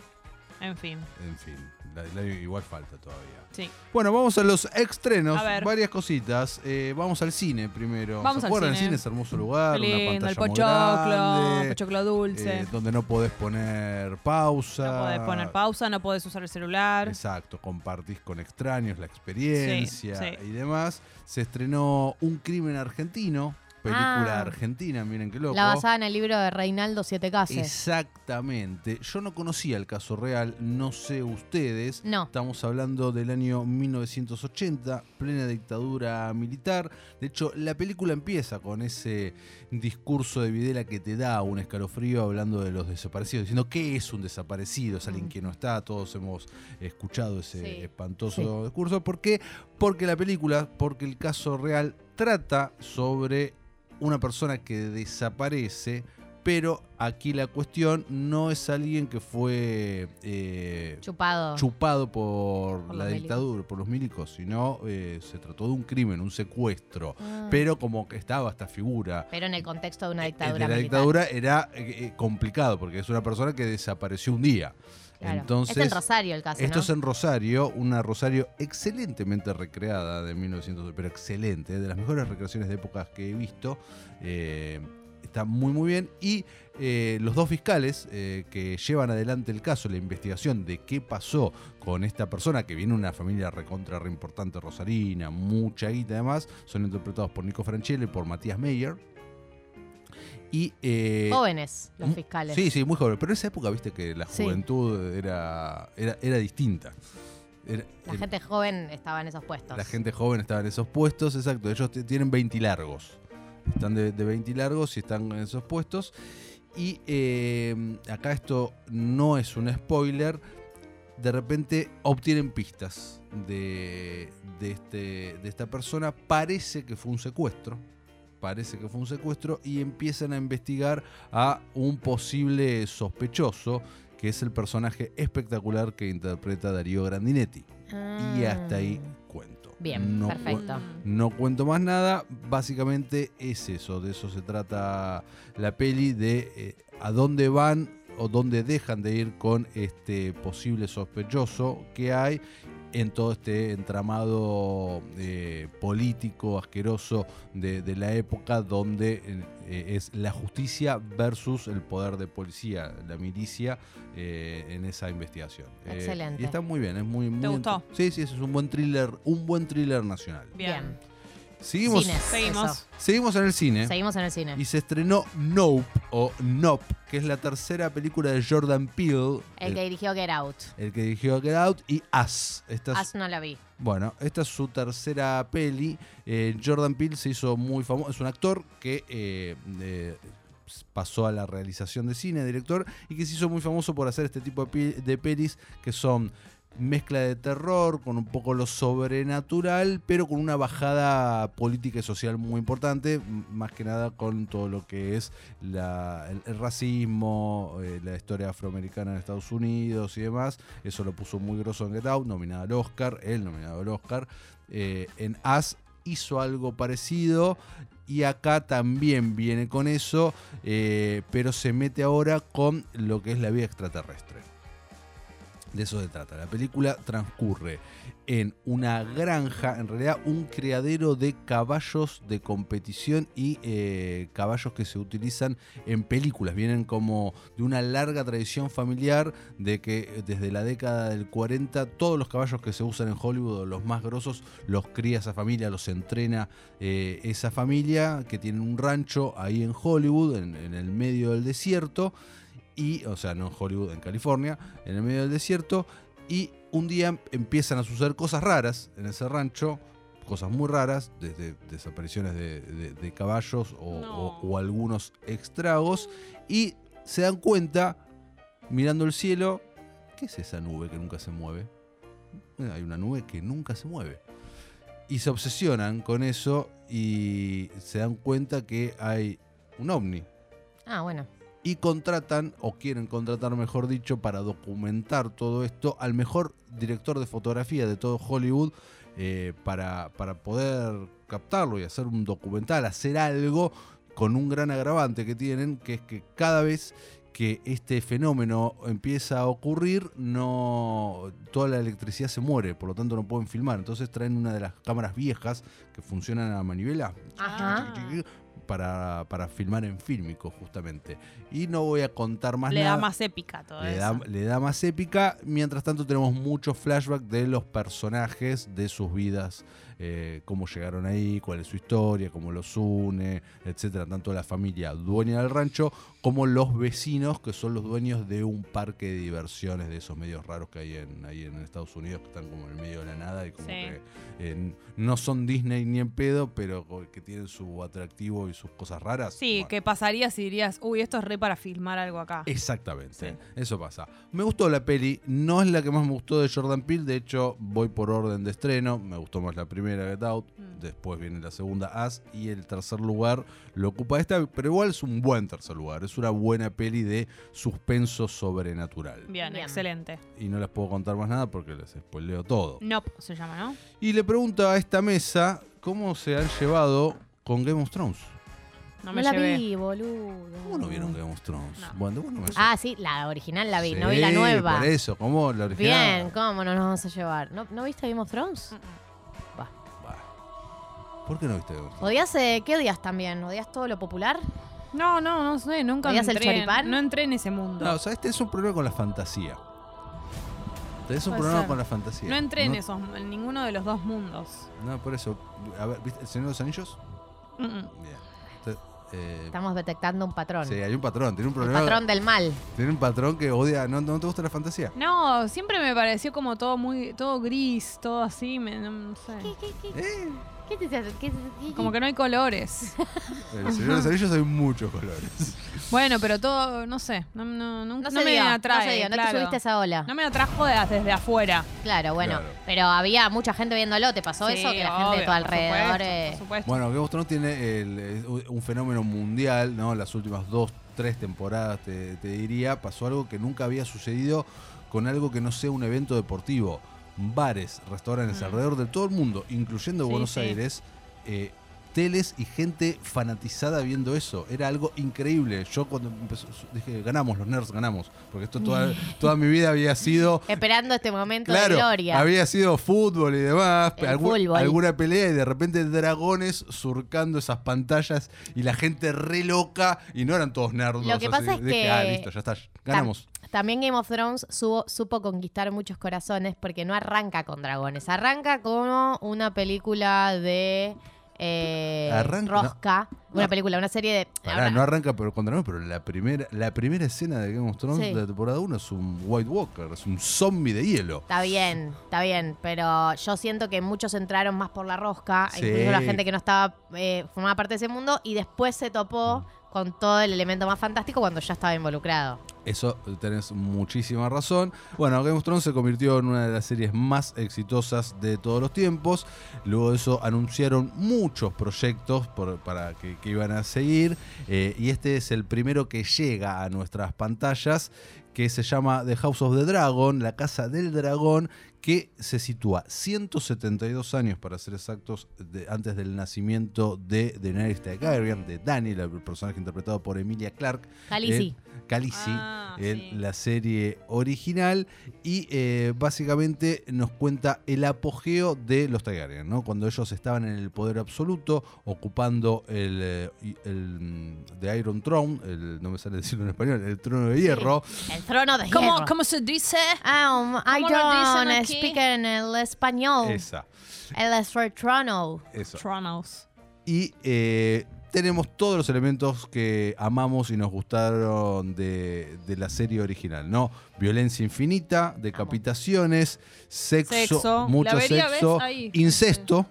En fin. En fin, la- la- igual falta todavía. Sí. Bueno, vamos a los estrenos. A ver. Varias cositas. Eh, vamos al cine primero. Vamos ¿Se al acuerdan? El cine. cine es hermoso lugar, Qué una lindo, pantalla el muy pochoclo, grande, pochoclo dulce. eh, donde no podés poner pausa. no podés poner pausa, no podés usar el celular. Exacto, compartís con extraños la experiencia Sí, sí. y demás. Se estrenó Un crimen argentino, película Ah. argentina, miren qué loco. La basada en el libro de Reinaldo Siete Cases. Exactamente. Yo no conocía el caso real, no sé ustedes. No. Estamos hablando del año 1980, plena dictadura militar. De hecho, la película empieza con ese discurso de Videla que te da un escalofrío hablando de los desaparecidos, diciendo qué es un desaparecido, es alguien que no está. Todos hemos escuchado ese Sí, espantoso discurso. ¿Por qué? Porque la película, porque el caso real trata sobre una persona que desaparece, pero aquí la cuestión no es alguien que fue eh, Chupado. chupado por, Por la dictadura, por los milicos, sino eh, se trató de un crimen, un secuestro. Ah. Pero como que estaba esta figura Pero en el contexto de una eh, dictadura de la militar. dictadura era eh, eh, complicado, porque es una persona que desapareció un día. Claro. Entonces, es en Rosario el caso, esto ¿no? es en Rosario, una Rosario excelentemente recreada de 1900, pero excelente, de las mejores recreaciones de épocas que he visto. Eh, está muy muy bien. Y eh, los dos fiscales eh, que llevan adelante el caso, la investigación de qué pasó con esta persona, que viene de una familia recontra re importante rosarina, mucha guita además, son interpretados por Nico Franchella y por Matías Meyer. Y, eh, Jóvenes, los fiscales. Sí, sí, muy joven. Pero en esa época, viste que la Sí. juventud era, era, era distinta. Era- La el- gente joven estaba en esos puestos. la gente joven estaba en esos puestos, exacto. Ellos tienen 20 largos. Están de, de 20 largos y están en esos puestos. Y eh, acá esto no es un spoiler. De repente obtienen pistas de, de, este, de esta persona. Parece que fue un secuestro. Parece que fue un secuestro. Y empiezan a investigar a un posible sospechoso. Que es el personaje espectacular que interpreta Darío Grandinetti. Y hasta ahí cuento. Ah. Bien, No perfecto. no cuento más nada, básicamente es eso, de eso se trata la peli, de eh, a dónde van o dónde dejan de ir con este posible sospechoso que hay en todo este entramado eh, político asqueroso de, de la época donde eh, es la justicia versus el poder de policía, la milicia eh, en esa investigación. Eh, Excelente. y está muy bien, es muy, muy gustó? Sí, sí, es un buen thriller, un buen thriller nacional. Bien. Seguimos, Cines, Seguimos. eso. seguimos en el cine. Seguimos en el cine. Y se estrenó Nope o Nope, que es la tercera película de Jordan Peele, El que dirigió Get Out. el que dirigió Get Out, y Us. Esta es- no la vi. bueno, esta es su tercera peli. Eh, Jordan Peele se hizo muy famoso. Es un actor que eh, eh, pasó a la realización de cine, director, y que se hizo muy famoso por hacer este tipo de pelis que son mezcla de terror con un poco lo sobrenatural, pero con una bajada política y social muy importante, más que nada con todo lo que es el racismo, eh, la historia afroamericana en Estados Unidos y demás. Eso lo puso muy grosso en Get Out, nominado al Oscar, él nominado al Oscar. Eh, en As hizo algo parecido y acá también viene con eso, eh, pero se mete ahora con lo que es la vida extraterrestre. De eso se trata. La película transcurre en una granja, en realidad un criadero de caballos de competición y eh, caballos que se utilizan en películas. Vienen como de una larga tradición familiar de que desde la década del 40 todos los caballos que se usan en Hollywood, los más grosos, los cría esa familia, los entrena eh, esa familia que tiene un rancho ahí en Hollywood, en- en el medio del desierto y, o sea, no en Hollywood, en California, en el medio del desierto, y un día empiezan a suceder cosas raras en ese rancho, cosas muy raras, desde desapariciones de, de- de caballos o, No. o- o algunos extragos, y se dan cuenta, mirando el cielo, ¿qué es esa nube que nunca se mueve? Eh, Hay una nube que nunca se mueve. Y se obsesionan con eso y se dan cuenta que hay un ovni. Ah, bueno. Y contratan, o quieren contratar, mejor dicho, para documentar todo esto al mejor director de fotografía de todo Hollywood eh, para, para poder captarlo y hacer un documental, hacer algo con un gran agravante que tienen, que es que cada vez que este fenómeno empieza a ocurrir, no toda la electricidad se muere, por lo tanto no pueden filmar. Entonces traen una de las cámaras viejas que funcionan a manivela Ajá. Para, para filmar en fílmico, justamente. Y no voy a contar más Le nada. da más épica todo Le eso. da, le da más épica. Mientras tanto, tenemos muchos flashbacks de los personajes, de sus vidas, eh, cómo llegaron ahí, cuál es su historia, cómo los une, etcétera. Tanto la familia dueña del rancho como los vecinos, que son los dueños de un parque de diversiones de esos medios raros que hay en, ahí en Estados Unidos, que están como en el medio de la nada y como Sí. que eh, no son Disney ni en pedo, pero que tienen su atractivo y sus cosas raras. Sí, Bueno. ¿qué pasaría si dirías, uy, esto es re para filmar algo acá? Exactamente, Sí. eso pasa. Me gustó la peli, no es la que más me gustó de Jordan Peele, de hecho voy por orden de estreno, me gustó más la primera Get Out, Mm. después viene la segunda As y el tercer lugar lo ocupa esta, pero igual es un buen tercer lugar, es una buena peli de suspenso sobrenatural. Bien, Bien. excelente. Y no les puedo contar más nada porque les spoileo todo. Nope, se llama, ¿no? Y le pregunto a esta mesa cómo se han llevado con Game of Thrones. No No, me la llevé. vi, boludo. ¿Cómo no vieron Game of Thrones? No. Bueno, bueno, me Ah, sí, la original la vi, no vi la nueva. Por eso, ¿cómo la original? Bien, ¿cómo no nos vamos a llevar? ¿No, ¿no viste Game of Thrones? ¿Por qué no viste Thrones? ¿Odias, eh, qué odias también? ¿Odias todo lo popular? No, no, no sé, nunca ¿Odias el entré, choripán? no entré en ese mundo. No, ¿sabes? Tenés un problema con la fantasía. Tenés un Puede problema ser. con la fantasía. No entré en esos, en ninguno de los dos mundos. No, por eso. A ver, ¿viste El Señor de los Anillos? Mm, mm. Bien. Eh, Estamos detectando un patrón. sí, hay un patrón. Tiene un el problema. patrón del mal. Tiene un patrón que odia. ¿No, no te gusta la fantasía? No, siempre me pareció como todo muy, todo gris, todo así, me- no, no sé. Eh, ¿Qué te hace? ¿Qué- qué- Como que no hay colores. El Señor de los Anillos hay muchos colores. bueno, pero todo, no sé, no, no, no, No, no se me dio, atrae. no se dio, no te claro. subiste a esa ola. No me atrajo de- desde afuera. Claro, bueno, Claro. pero había mucha gente viéndolo, ¿te pasó Sí, eso? Que la gente de tu por alrededor... supuesto, eh, por supuesto. Bueno, Game of Thrones tiene el- eh, un fenómeno mundial, ¿no? Las últimas dos, tres temporadas, te, te diría, pasó algo que nunca había sucedido con algo que no sea un evento deportivo. Bares, restaurantes Mm. alrededor de todo el mundo, incluyendo Sí, Buenos sí. Aires, eh, teles y gente fanatizada viendo eso. Era algo increíble. Yo cuando empezó, dije, ganamos, los nerds ganamos. Porque esto toda, toda mi vida había sido esperando este momento Claro, de gloria. había sido fútbol y demás, algún- alguna pelea y de repente dragones surcando esas pantallas y la gente re loca y no eran todos nerdos. Lo que pasa es Dije, que- ah, listo, ya está, ganamos. También Game of Thrones supo, supo conquistar muchos corazones porque no arranca con dragones. Arranca como una película de eh, Arranca- Rosca. Una no. película, una serie de... Pará, ahora- no arranca pero con dragones, pero la primera, la primera escena de Game of Thrones Sí. de la temporada 1 es un White Walker, es un zombie de hielo. Está bien, está bien, pero yo siento que muchos entraron más por la rosca, Sí. incluso la gente que no estaba eh, formaba parte de ese mundo, y después se topó Mm. con todo el elemento más fantástico cuando ya estaba involucrado. Eso tenés muchísima razón. Bueno, Game of Thrones se convirtió en una de las series más exitosas de todos los tiempos. Luego de eso anunciaron muchos proyectos para que, que iban a seguir. eh, y este es el primero que llega a nuestras pantallas, que se llama The House of the Dragon, la Casa del Dragón, que se sitúa 172 años, para ser exactos, de- antes del nacimiento de Daenerys Targaryen, de Daniel, el personaje interpretado por Emilia Clarke. Khaleesi. Eh, Khaleesi, Ah, en sí. la serie original y eh, básicamente nos cuenta el apogeo de los Targaryen, ¿no? Cuando ellos estaban en el poder absoluto, ocupando el, eh, el mm, The Iron Throne, el, no me sale decirlo en español, el trono de hierro. El trono de ¿Cómo, hierro. ¿Cómo se dice? Um, I ¿Cómo lo dicen don't aquí? Speak en el español. Esa, El es trono. eso. Tronos. Y eh, tenemos todos los elementos que amamos y nos gustaron de, de la serie original, ¿no? Violencia infinita, decapitaciones, sexo, Sexo. mucho La vería, sexo, ¿ves? Ahí. incesto.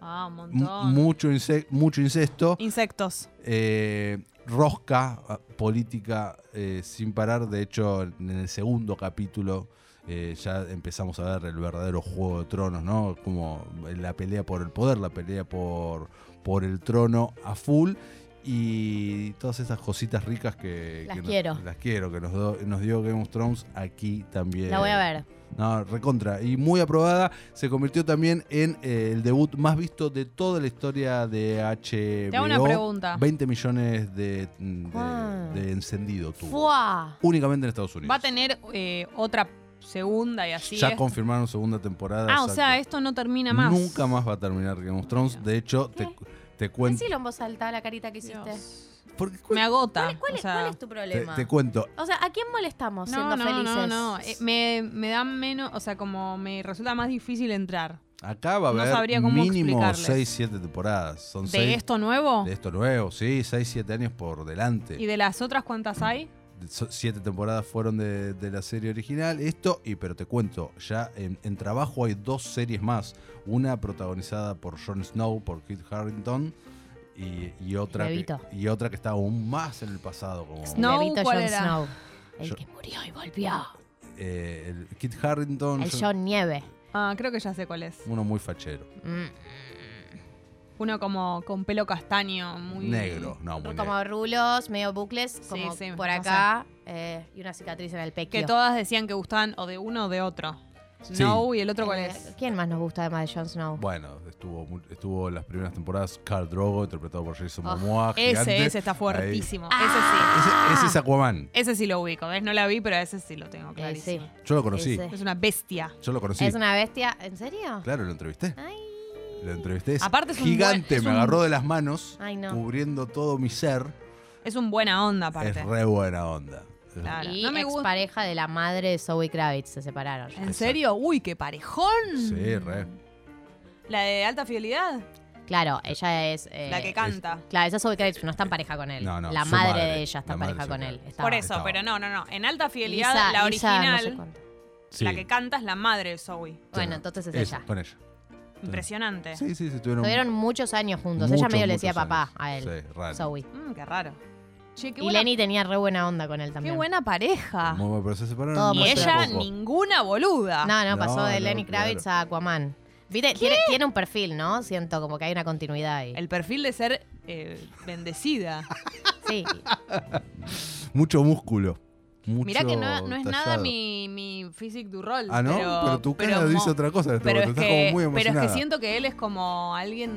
Ah, un montón. mucho, inse- mucho incesto. Insectos. eh, rosca ah, política eh, sin parar. De hecho, en el segundo capítulo eh, ya empezamos a ver el verdadero juego de tronos, ¿no? Como la pelea por el poder, la pelea por, por el trono a full. Y todas esas cositas ricas que... Las que nos- quiero. las quiero, que nos, do- nos dio Game of Thrones aquí también. La voy a ver. No, recontra. Y muy aprobada. Se convirtió también en eh, el debut más visto de toda la historia de HBO. Te hago una pregunta. 20 millones de, de- Ah. de encendido tuvo. ¡Fua! Únicamente en Estados Unidos. Va a tener eh, otra segunda y así. ya es. confirmaron segunda temporada. Ah, o sea, esto no termina más. Nunca más va a terminar Game of Thrones. De hecho, te, te cuento. Decilo en voz alta la carita que hiciste. Dios. porque- Me agota. ¿Cuál, cuál o es, sea, cuál es tu problema? te cuento. O sea, ¿a quién molestamos siendo no, no, felices? no, no. Eh, me, me da menos, o sea, como me resulta más difícil entrar. Acá va a No haber cómo mínimo explicarles. 6, 7 temporadas. Son ¿De seis- esto nuevo? De esto nuevo, sí, 6, 7 años por delante. ¿Y de las otras cuántas hay? Siete temporadas fueron de, de la serie original. Esto, y pero te cuento, ya en, en trabajo hay dos series más. Una protagonizada por Jon Snow, por Kit Harington, y, y otra que, y otra que está aún más en el pasado. Como, Snow, Levito ¿cuál Jon era? Snow. El Yo- que murió y volvió. eh, el Kit Harington, El yo- John Nieve. Ah, creo que ya sé cuál es. uno muy fachero. Mm. Uno como con pelo castaño, muy Negro, no, muy negro. Como rulos, medio bucles, como sí, por acá. eh, y una cicatriz en el pecho. Que todas decían que gustaban o de uno o de otro. Snow y el otro cuál es. ¿Quién más nos gusta además de Jon Snow? Bueno, estuvo, estuvo en las primeras temporadas Carl Drogo, interpretado por Jason Oh, Momoa. Ese, gigante. ese está fuertísimo. Ah. Ese, ese es Aquaman. Ese sí. Ese sí lo ubico, ¿ves? No la vi, pero ese sí lo tengo Eh, clarísimo. sí. Yo lo conocí. Ese. Es una bestia. Yo lo conocí. Es una bestia. ¿En serio? Claro, lo entrevisté. Ay. Lo entrevisté. Es Aparte es un gigante, buen- es me un- agarró de las manos, Ay, no. cubriendo todo mi ser. Es un buena onda, aparte. Es re buena onda. Claro. Y No me ex pareja de la madre de Zoe Kravitz se separaron. ¿En serio? Uy, qué parejón. Sí, re. La de alta fidelidad. Claro, ella es. eh, La que canta. Claro, esa es Zoe Kravitz, no está en pareja con él. No, no, la su madre, madre. de ella está en pareja con él. Estaba- Por eso, Estaba. pero no, no, no. En alta fidelidad, Lisa- la Lisa no original, sé la que canta es la madre de Zoe. Bueno, entonces es Esa, ella. Con ella. Impresionante. Sí, sí, sí. Tuvieron, Estuvieron muchos años juntos. ella medio le decía muchos papá años. a él. Sí, raro. Zoe. Mm, qué raro. Che, qué Y buena, Lenny tenía re buena onda con él qué también. buena pareja. Muy bueno, pero se separaron. Todo Y hace ella, poco. ninguna boluda. No, no, No, pasó de no, Lenny claro. Kravitz a Aquaman. ¿Viste? Tiene, tiene un perfil, ¿no? Siento como que hay una continuidad ahí. El perfil de ser eh, bendecida. Sí. Mucho músculo. Mucho Mirá que no, no es nada tallado. mi, mi physique du rol. Ah, ¿no? Pero, Pero, tu cara pero dice otra cosa. este Pero es, que, como muy pero es que siento que él es como alguien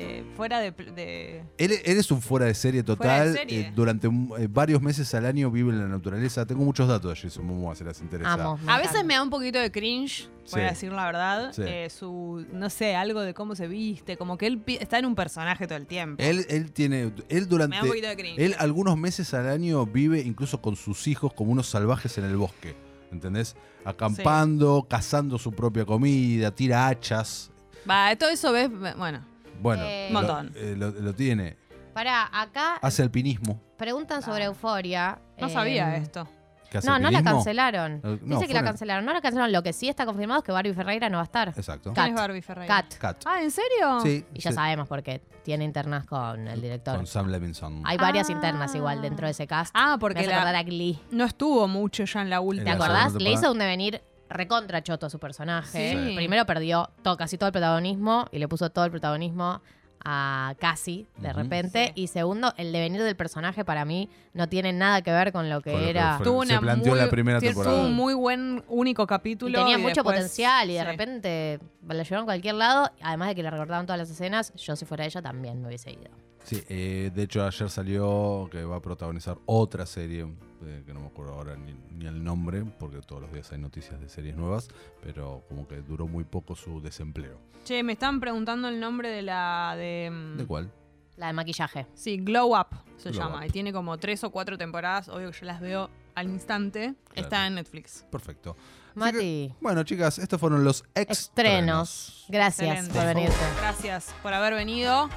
eh, fuera de, de- Él, él es un fuera de serie total. serie. eh, durante eh, varios meses al año vive en la naturaleza. Tengo muchos datos de Jason Momoa, si les interesa. Amo. A veces me da un poquito de cringe, voy Sí. a decir la verdad. Sí. eh, su, no sé, algo de cómo se viste, como que él está en un personaje todo el tiempo. Él, él tiene. Él durante. me da un poquito de cringe. Él algunos meses al año vive incluso con sus hijos como unos salvajes en el bosque. ¿Entendés? Acampando, cazando su propia comida, tira hachas. Va, todo eso ves, bueno. Bueno, Eh, Un montón. Lo, eh, lo- lo tiene. Pará, acá Hace alpinismo. preguntan sobre Ah. Euforia. No eh, sabía esto. ¿Qué hace No, no la alpinismo? cancelaron. Eh, no, Dice que la cancelaron. No la cancelaron. Lo que sí está confirmado es que Barbie Ferreira no va a estar. Exacto. Cat. ¿Quién es Barbie Ferreira? Cat. Cat. Ah, ¿en serio? Sí. Y ya sí. sabemos porque tiene internas con el director. Con Sam Levinson. Hay varias Ah. internas igual dentro de ese cast. Ah, Me porque hace la- acordar a Glee. no estuvo mucho ya en la ¿Te última. La acordás? segunda Le hizo un devenir recontra choto a su personaje. Sí. Primero perdió casi todo el protagonismo y le puso todo el protagonismo a Cassie de repente. Sí. Y segundo, el devenir del personaje para mí no tiene nada que ver con lo que Con lo que era. fue. Tuvo Se una planteó muy, la primera temporada. Tuvo un muy buen único Y capítulo. tenía mucho después- potencial y de sí. repente la llevaron a cualquier lado. Además de que le recordaban todas las escenas, yo si fuera ella también me hubiese ido. Sí, eh, de hecho ayer salió que va a protagonizar otra serie, eh, que no me acuerdo ahora ni, ni el nombre, porque todos los días hay noticias de series nuevas, pero como que duró muy poco su desempleo. Che, me están preguntando el nombre de la de. mm, ¿De cuál? La de maquillaje. Sí, Glow Up se Glow llama. Up. Y tiene como tres o cuatro temporadas. Obvio que yo las veo al instante. Está en Netflix. Perfecto. Mati. que, bueno, chicas, estos fueron los Estrenos. estrenos. Gracias Excelente. por venirte. Gracias por haber venido.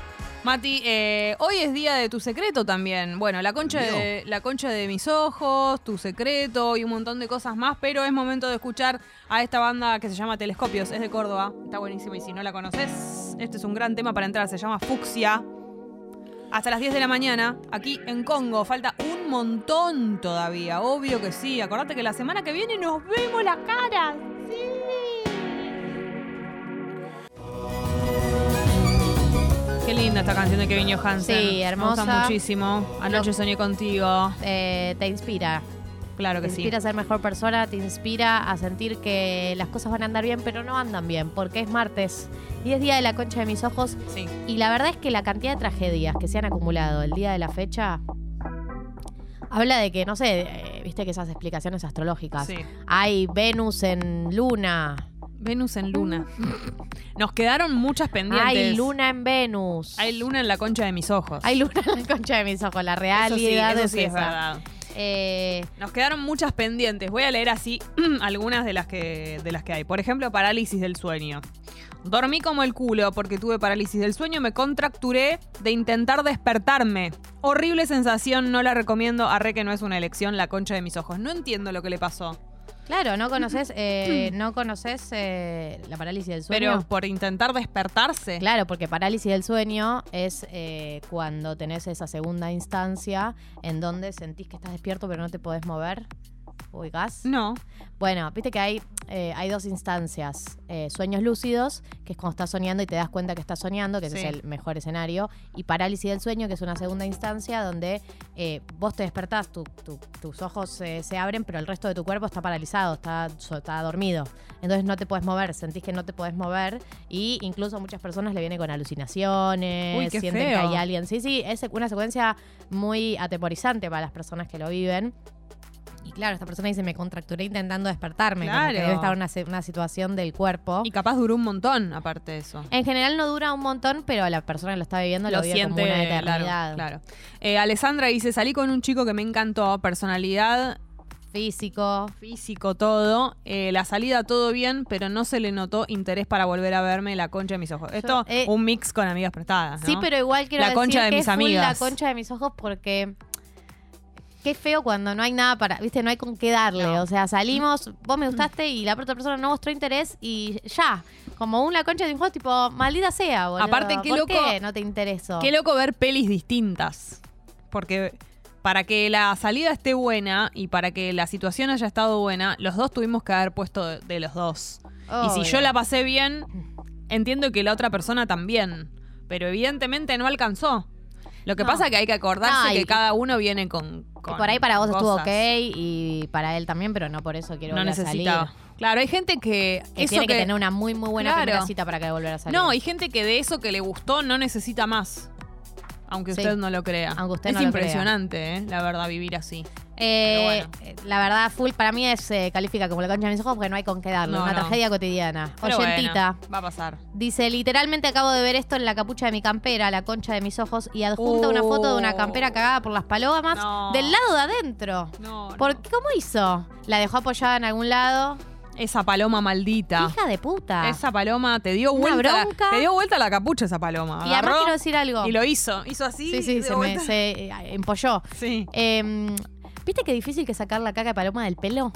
Mati, eh, hoy es día de tu secreto también. Bueno, la concha, de, la concha de mis ojos, tu secreto y un montón de cosas más, pero es momento de escuchar a esta banda que se llama Telescopios, es de Córdoba, está buenísima y si no la conoces, Este es un gran tema para entrar, se llama Fucsia. Hasta las 10 de la mañana, aquí en Congo. Falta un montón todavía, obvio que sí. Acordate que la semana que viene nos vemos la cara. Qué linda esta canción de Kevin Johansen. Sí, Me hermosa. gusta muchísimo. Anoche soñé contigo. Eh, te inspira. Claro Te que sí. inspira a ser mejor persona, te inspira a sentir que las cosas van a andar bien, pero no andan bien, porque es martes y es día de la concha de mis ojos. Sí. Y la verdad es que la cantidad de tragedias que se han acumulado el día de la fecha habla de que, no sé, eh, viste que esas explicaciones astrológicas. Sí. Hay Venus en Luna, Venus en Luna. Nos quedaron muchas pendientes. hay Luna en Venus. Hay luna en la concha de mis ojos. Hay Luna en la concha de mis ojos, la Eso sí, realidad eso es sí es verdad. Eh, Nos quedaron muchas pendientes. Voy a leer así algunas de las que de las que hay. Por ejemplo, parálisis del sueño. Dormí como el culo porque tuve parálisis del sueño, me contracturé de intentar despertarme. Horrible sensación, no la recomiendo. Arre que no es una elección, la concha de mis ojos. No entiendo lo que le pasó. Claro, no conoces, eh, no conoces eh, la parálisis del sueño. Pero por intentar despertarse. Claro, porque parálisis del sueño es eh, cuando tenés esa segunda instancia en donde sentís que estás despierto pero no te podés mover. ¿Ubicás? No. Bueno, viste que hay, eh, hay dos instancias. Eh, sueños lúcidos, que es cuando estás soñando y te das cuenta que estás soñando, que ese Sí. es el mejor escenario. Y parálisis del sueño, que es una segunda instancia donde eh, vos te despertás, tu- tu- tus ojos eh, se abren, pero el resto de tu cuerpo está paralizado, está, so- está dormido. Entonces no te puedes mover, sentís que no te podés mover. Y incluso a muchas personas le viene con alucinaciones, Uy, qué sienten que feo. hay alguien. Sí, sí, es una secuencia muy atemorizante para las personas que lo viven. Y claro, esta persona dice, me contracturé intentando despertarme. como que Claro. debe estar en una, una situación del cuerpo. Y capaz duró un montón, aparte de eso. En general no dura un montón, pero la persona que lo está viviendo lo, lo vive siente como una claro, eternidad. claro. Eh, Alessandra dice, salí con un chico que me encantó, personalidad, Físico. físico, todo. Eh, la salida todo bien, pero no se le notó interés para volver a verme la concha de mis ojos. Esto, eh, un mix con amigas prestadas, ¿no? Sí, pero igual quiero La decir concha de que mis es amigas. la concha de mis ojos porque qué feo cuando no hay nada para, viste, no hay con qué darle. No. O sea, salimos, vos me gustaste y la otra persona no mostró interés y ya. Como una concha de mis ojos, tipo, maldita sea, boludo. Aparte, qué ¿Por loco- qué no te interesó? Qué loco ver pelis distintas. Porque para que la salida esté buena y para que la situación haya estado buena, los dos tuvimos que haber puesto de, de los dos. Y si yo la pasé bien, entiendo que la otra persona también. Pero evidentemente no alcanzó. Lo que No. pasa es que hay que acordarse No, que cada uno viene con. Con por ahí para vos estuvo ok y para él también, pero no por eso quiero No volver a necesitaba. salir. Claro, hay gente que. Que eso tiene que, tener una muy, muy buena Claro. primera cita para que volver a salir. No, hay gente que de eso que le gustó no necesita más. Aunque Sí. usted no lo crea. Aunque usted es no lo crea. impresionante, ¿eh? la verdad, vivir así. Eh, eh, La verdad, full para mí es eh, califica como la concha de mis ojos porque no hay con qué darle. No, una no. tragedia cotidiana. Pero Oyentita. bueno, va a pasar. Dice, literalmente acabo de ver esto en la capucha de mi campera, la concha de mis ojos, y adjunta una foto de una campera cagada por las palomas No. del lado de adentro. No, ¿Por no. ¿Cómo hizo? ¿La dejó apoyada en algún lado? Esa paloma maldita. Hija de puta. Esa paloma te dio Una vuelta. la- bronca. te dio vuelta la capucha esa paloma. y además quiero decir algo. Y lo hizo. Hizo así. sí, sí, se, me, se eh, empolló. Sí. Eh, ¿Viste qué difícil que sacar la caca de paloma del pelo?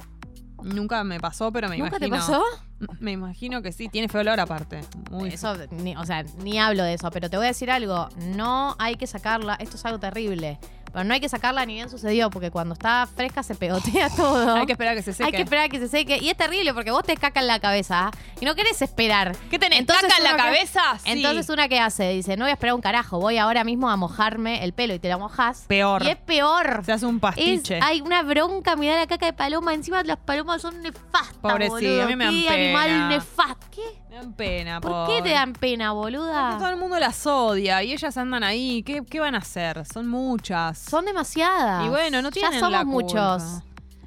Nunca me pasó, pero me ¿Nunca te imagino. pasó? Me imagino que sí. Tiene feo olor aparte. Muy Eso, ni- o sea, ni hablo de eso, pero te voy a decir algo. No hay que sacarla. Esto es algo terrible. Pero no hay que sacarla ni bien sucedió, porque cuando está fresca se pegotea todo. Hay que esperar a que se seque. Hay que esperar a que se seque. Y es terrible porque vos te caca en la cabeza y no querés esperar. ¿Qué tenés? Entonces ¿Caca en la que- cabeza? Sí. Entonces una que hace, dice, no voy a esperar un carajo, voy ahora mismo a mojarme el pelo y te la mojas. Peor. Y es peor. Se hace un Es- pastiche. hay una bronca, mirá la caca de paloma. Encima las palomas son nefastas, Pobrecita, boludo. a mí me dan Qué pena. Animal nefasto. ¿Qué? Me dan pena, ¿Por qué te dan pena, boluda? Porque todo el mundo las odia y ellas andan ahí. ¿Qué, qué van a hacer? Son muchas. Son demasiadas. Y bueno, no tienen Ya somos la culpa. muchos.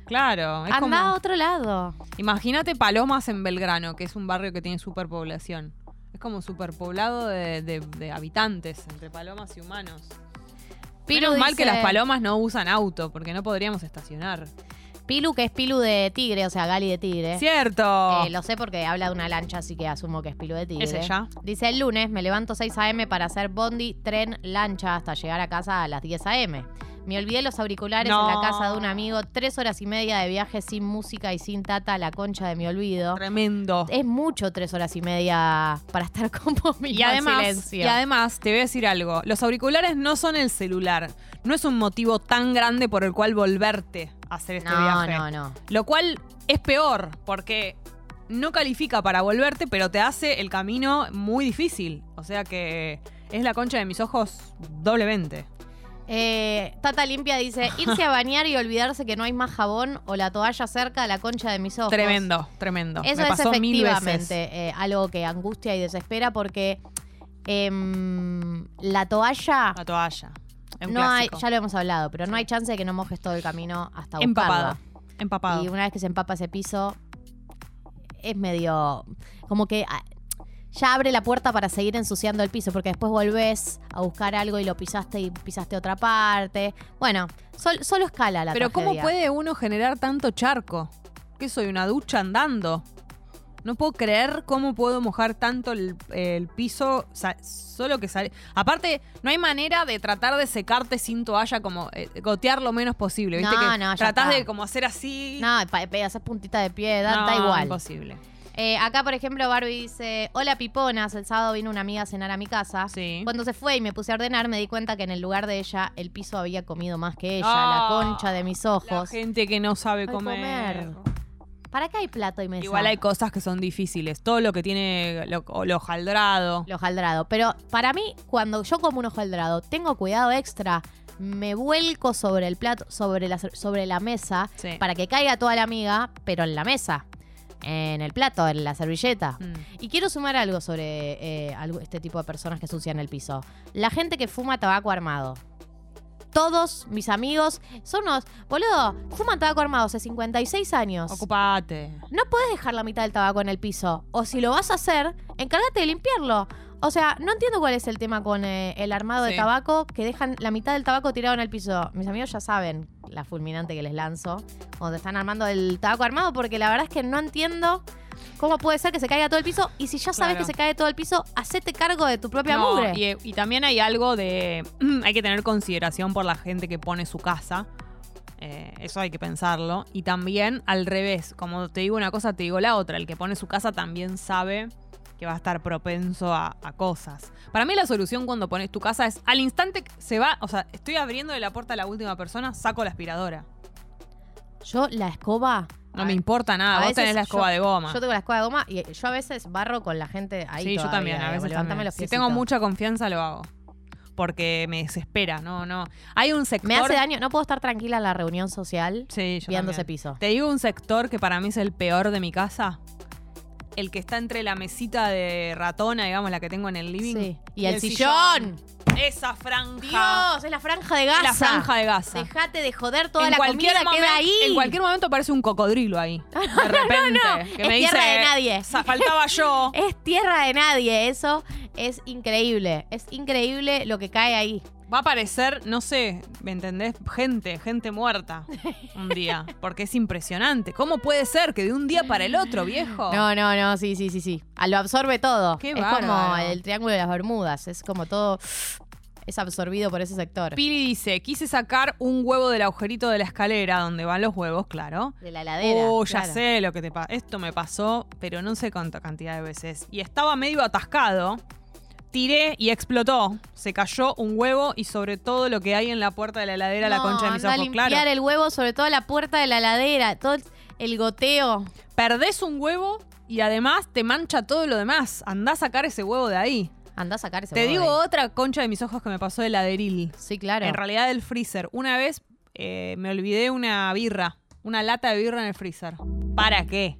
Claro, es Anda como... a otro lado. Imagínate Palomas en Belgrano, que es un barrio que tiene superpoblación. Es como superpoblado de, de- de habitantes entre palomas y humanos. Pilu Menos mal que dice- las palomas no usan auto, porque no podríamos estacionar. Pilu, que es Pilu de tigre, o sea, Gali de tigre. ¡Cierto! Eh, lo sé porque habla de una lancha, así que asumo que es Pilu de tigre. Es ella. Dice el lunes, me levanto 6 a.m. para hacer bondi, tren, lancha hasta llegar a casa a las 10 a.m. Me olvidé los auriculares No. en la casa de un amigo. Tres horas y media de viaje sin música y sin tata, la concha de mi olvido. Tremendo. Es mucho tres horas y media para estar como mi Y además, silencio. y además, te voy a decir algo. Los auriculares no son el celular. No es un motivo tan grande por el cual volverte hacer este no, viaje. no, no. Lo cual es peor, porque no califica para volverte, pero te hace el camino muy difícil. O sea que es la concha de mis ojos doblemente. Eh, Tata Limpia dice, irse a bañar y olvidarse que no hay más jabón o la toalla cerca de la concha de mis ojos. Tremendo, tremendo. Eso Me es pasó veces. efectivamente eh, algo que angustia y desespera porque em, la toalla, La toalla. Un no hay, ya lo hemos hablado, pero no hay chance de que no mojes todo el camino hasta Empapado. buscarla. Empapado. Y una vez que se empapa ese piso, es medio como que ah, ya abre la puerta para seguir ensuciando el piso, porque después volvés a buscar algo y lo pisaste y pisaste otra parte. Bueno, sol- solo escala la Pero ¿cómo puede uno generar tanto charco? ¿Qué soy? ¿Una ducha andando? No puedo creer cómo puedo mojar tanto el, el piso, solo que sale. Aparte, no hay manera de tratar de secarte sin toalla, como eh, gotear lo menos posible. ¿Viste No, que no, ya tratás está. de como hacer así. No, hacer puntita de pie, da, No, da igual. Imposible. Eh, acá, por ejemplo, Barbie dice: Hola piponas, el sábado vino una amiga a cenar a mi casa. Sí. Cuando se fue y me puse a ordenar, me di cuenta que en el lugar de ella el piso había comido más que ella, Ah, la concha de mis La ojos. gente que no sabe Ay, comer. comer. ¿Para qué hay plato y mesa? Igual hay cosas que son difíciles. Todo lo que tiene lo, lo jaldrado. Lo hojaldrado. Pero para mí, cuando yo como un hojaldrado, tengo cuidado extra. Me vuelco sobre el plato, sobre la, sobre la mesa, Sí. para que caiga toda la miga, pero en la mesa. En el plato, en la servilleta. Mm. Y quiero sumar algo sobre eh, este tipo de personas que sucian el piso. La gente que fuma tabaco armado. Todos mis amigos son unos. Boludo, fuman tabaco armado hace 56 años. Ocupate. No puedes dejar la mitad del tabaco en el piso. O si lo vas a hacer, encárgate de limpiarlo. O sea, no entiendo cuál es el tema con eh, el armado de tabaco que dejan la mitad del tabaco tirado en el piso. Mis amigos ya saben la fulminante que les lanzo cuando están armando el tabaco armado, porque la verdad es que no entiendo cómo puede ser que se caiga todo el piso. Y si ya sabes Claro. que se cae todo el piso, hacete cargo de tu propia No, mugre. Y, y también hay algo de. hay que tener consideración por la gente que pone su casa. Eh, eso hay que pensarlo. Y también al revés. Como te digo una cosa, te digo la otra. El que pone su casa también sabe que va a estar propenso a, a cosas. Para mí la solución cuando pones tu casa es al instante que se va, o sea, estoy abriendo la puerta a la última persona, saco la aspiradora. Yo la escoba. No a me importa nada, vos tenés la escoba yo- de goma. Yo tengo la escoba de goma y yo a veces barro con la gente ahí. sí, yo también, a veces levantame también. los Si tengo mucha confianza lo hago. Porque me desespera, no, no. Hay un sector... Me hace daño, no puedo estar tranquila en la reunión social Sí, yo viendo también. ese piso. Te digo un sector que para mí es el peor de mi casa. El que está entre la mesita de ratona, digamos, la que tengo en el living. Sí. Y, el, sillón. Esa franja. Dios, es la franja de Es gasa. la franja de gasa. Dejate de joder toda en la cualquier comida momento, queda ahí. En cualquier momento parece un cocodrilo ahí. De repente. Que es me tierra de nadie. "Sa- Faltaba yo. Es tierra de nadie, eso es increíble. Es increíble lo que cae ahí. Va a aparecer, no sé, ¿me entendés? Gente, gente muerta un día. Porque es impresionante. ¿Cómo puede ser que de un día para el otro, viejo? No, no, no, sí, sí, sí, sí. A lo absorbe todo. Qué es como el triángulo de las Bermudas. Es como todo es absorbido por ese sector. Pili dice, quise sacar un huevo del agujerito de la escalera donde van los huevos, claro. De la heladera. Oh, ya claro. sé lo que te pasa. Esto me pasó, pero no sé cuánta cantidad de veces. Y estaba medio atascado. Tiré y explotó. Se cayó un huevo y sobre todo lo que hay en la puerta de la heladera, la concha de mis anda a ojos. limpiar Claro. el huevo, sobre todo la puerta de la heladera, todo el- goteo. Perdés un huevo y además te mancha todo lo demás. Andá a sacar ese huevo de ahí. Anda a sacar ese Te huevo digo de ahí. otra concha de mis ojos que me pasó de laderil. Sí, claro. En realidad del freezer. Una vez eh, me olvidé una birra, una lata de birra en el freezer. ¿Para qué?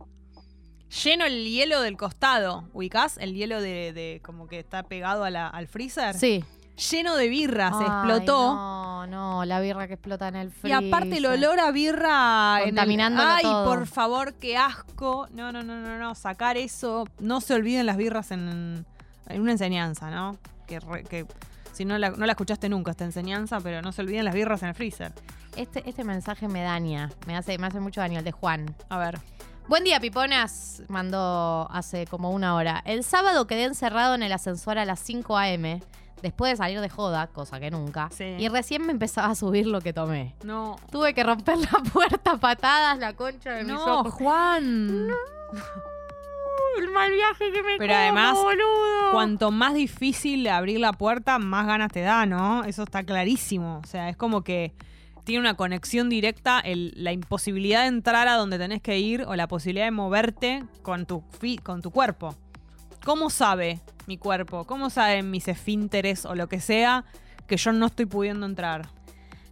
Lleno el hielo del costado. ¿Ubicás? El hielo de, de como que está pegado a la- al freezer. Sí. Lleno de birra, se Ay, explotó. No, no, la birra que explota en el Y freezer. aparte el olor a birra en el- Ay, todo. por favor, qué asco. No, no, no, no, no. Sacar eso. No se olviden las birras en, en una enseñanza, ¿no? Que, re- que si no la, no la escuchaste nunca esta enseñanza, pero no se olviden las birras en el freezer. Este, este mensaje me daña, me hace, me hace mucho daño, el de Juan. A ver. Buen día, Piponas, mandó hace como una hora. El sábado quedé encerrado en el ascensor a las 5 a.m. después de salir de joda, cosa que nunca. Sí. Y recién me empezaba a subir lo que tomé. No. Tuve que romper la puerta a patadas, la concha de mis No, ojos. Juan. El mal viaje que me Pero como, además, boludo. Cuanto más difícil abrir la puerta, más ganas te da, ¿no? Eso está clarísimo. O sea, es como que tiene una conexión directa el- la imposibilidad de entrar a donde tenés que ir o la posibilidad de moverte con tu, con tu cuerpo. ¿Cómo sabe mi cuerpo? ¿Cómo saben mis esfínteres o lo que sea que yo no estoy pudiendo entrar?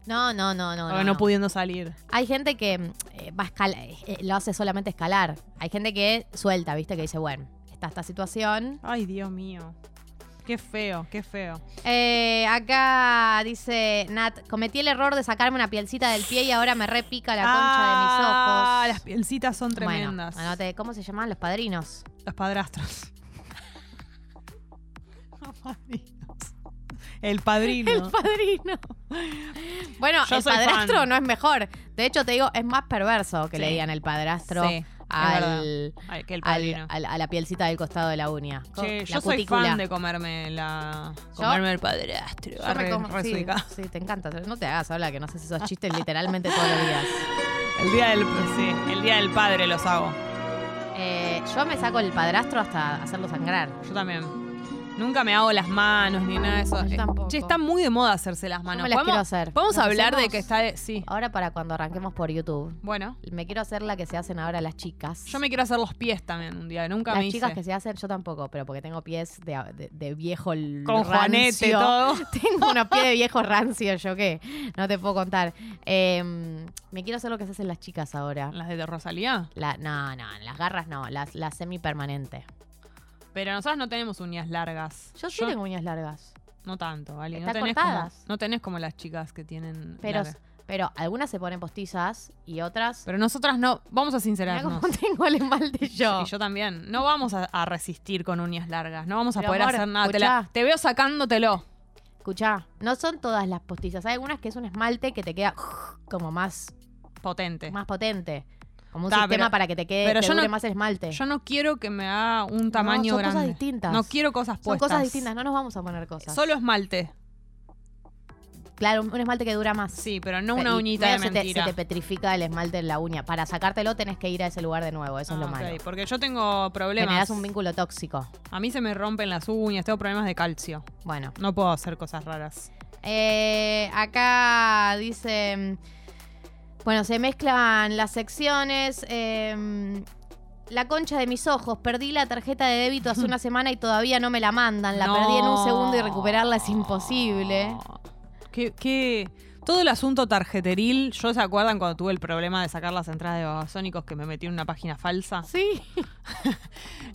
No, no, no, no. o no, no, pudiendo salir. Hay gente que mm, eh, va a escala- eh, lo hace solamente escalar. Hay gente que suelta, ¿viste? Que dice, bueno, está esta situación. Ay, Dios mío. Qué feo, qué feo. Eh, acá dice Nat, cometí el error de sacarme una pielcita del pie y ahora me repica la concha Ah, de mis Las ojos. pielcitas son tremendas. Bueno, anote, ¿cómo se llaman los padrinos? Los padrastros. Los padrinos. El padrino. El padrino. Bueno, Yo el padrastro fan. no es mejor. De hecho, te digo, es más perverso que le Sí. digan el padrastro Sí, al, que el al- al- a la pielcita del costado de la uña. Che, La yo soy fan de comerme la. Yo- Comerme el padrastro. Yo me Arre, como- re sí, te encanta. No te hagas hablar, que no sé si esos chistes literalmente todos los días. El día del. Sí, el día del padre los hago. Eh, yo me saco el padrastro hasta hacerlo sangrar. Yo también. Nunca me hago las manos ni nada de eso. Yo Eh, tampoco. Che, está muy de moda hacerse las Yo manos. me las ¿Podemos- quiero hacer. Podemos ¿Nos hablar de hacemos? que está. de- Sí. Ahora para cuando arranquemos por YouTube. Bueno. Me quiero hacer la que se hacen ahora las chicas. Yo me quiero hacer los pies también un día. Nunca Las me chicas hice. que se hacen, yo tampoco, pero porque tengo pies de, de- de viejo l- Con juanete y rancio. todo. Tengo unos pies de viejo rancio, yo qué. No te puedo contar. Eh, me quiero hacer lo que se hacen las chicas ahora. ¿Las de Rosalía? La, no, no, las garras no, las, las semipermanente. Pero nosotros no tenemos uñas largas. Yo sí tengo uñas largas. No tanto, ¿vale? No Están tenés, cortadas. como, no tenés como las chicas que tienen. Pero, largas. pero algunas se ponen postizas y otras. Pero nosotras no. Vamos a Mira sincerarnos. cómo tengo el esmalte yo. Y yo también. No vamos a, a resistir con uñas largas. No vamos a Pero, poder amor, hacer nada. Te, la- escuchá. te veo sacándotelo. Escuchá, no son todas las postizas. Hay algunas que es un esmalte que te queda como más, Potente. más potente. Como un Ta, sistema pero- para que te quede pero te yo dure no- más esmalte. Yo no quiero que me haga un tamaño son grande. cosas distintas. No quiero cosas Son puestas. cosas distintas, no nos vamos a poner cosas. Solo esmalte. Claro, un esmalte que dura más. Sí, pero no una uñita de se te, mentira. se te petrifica el esmalte en la uña. Para sacártelo tenés que ir a ese lugar de nuevo, eso es lo Ah, malo. Porque yo tengo problemas. Generás un vínculo tóxico. A mí se me rompen las uñas, tengo problemas de calcio. Bueno. No puedo hacer cosas raras. Eh, acá dice. Bueno, se mezclan las secciones. eh, la concha de mis ojos. Perdí la tarjeta de débito hace una semana y todavía no me la mandan. La No. perdí en un segundo y recuperarla es imposible. ¿Qué, qué- Todo el asunto tarjeteril, ¿yo se acuerdan cuando tuve el problema de sacar las entradas de babasónicos que me metí en una página falsa? Sí.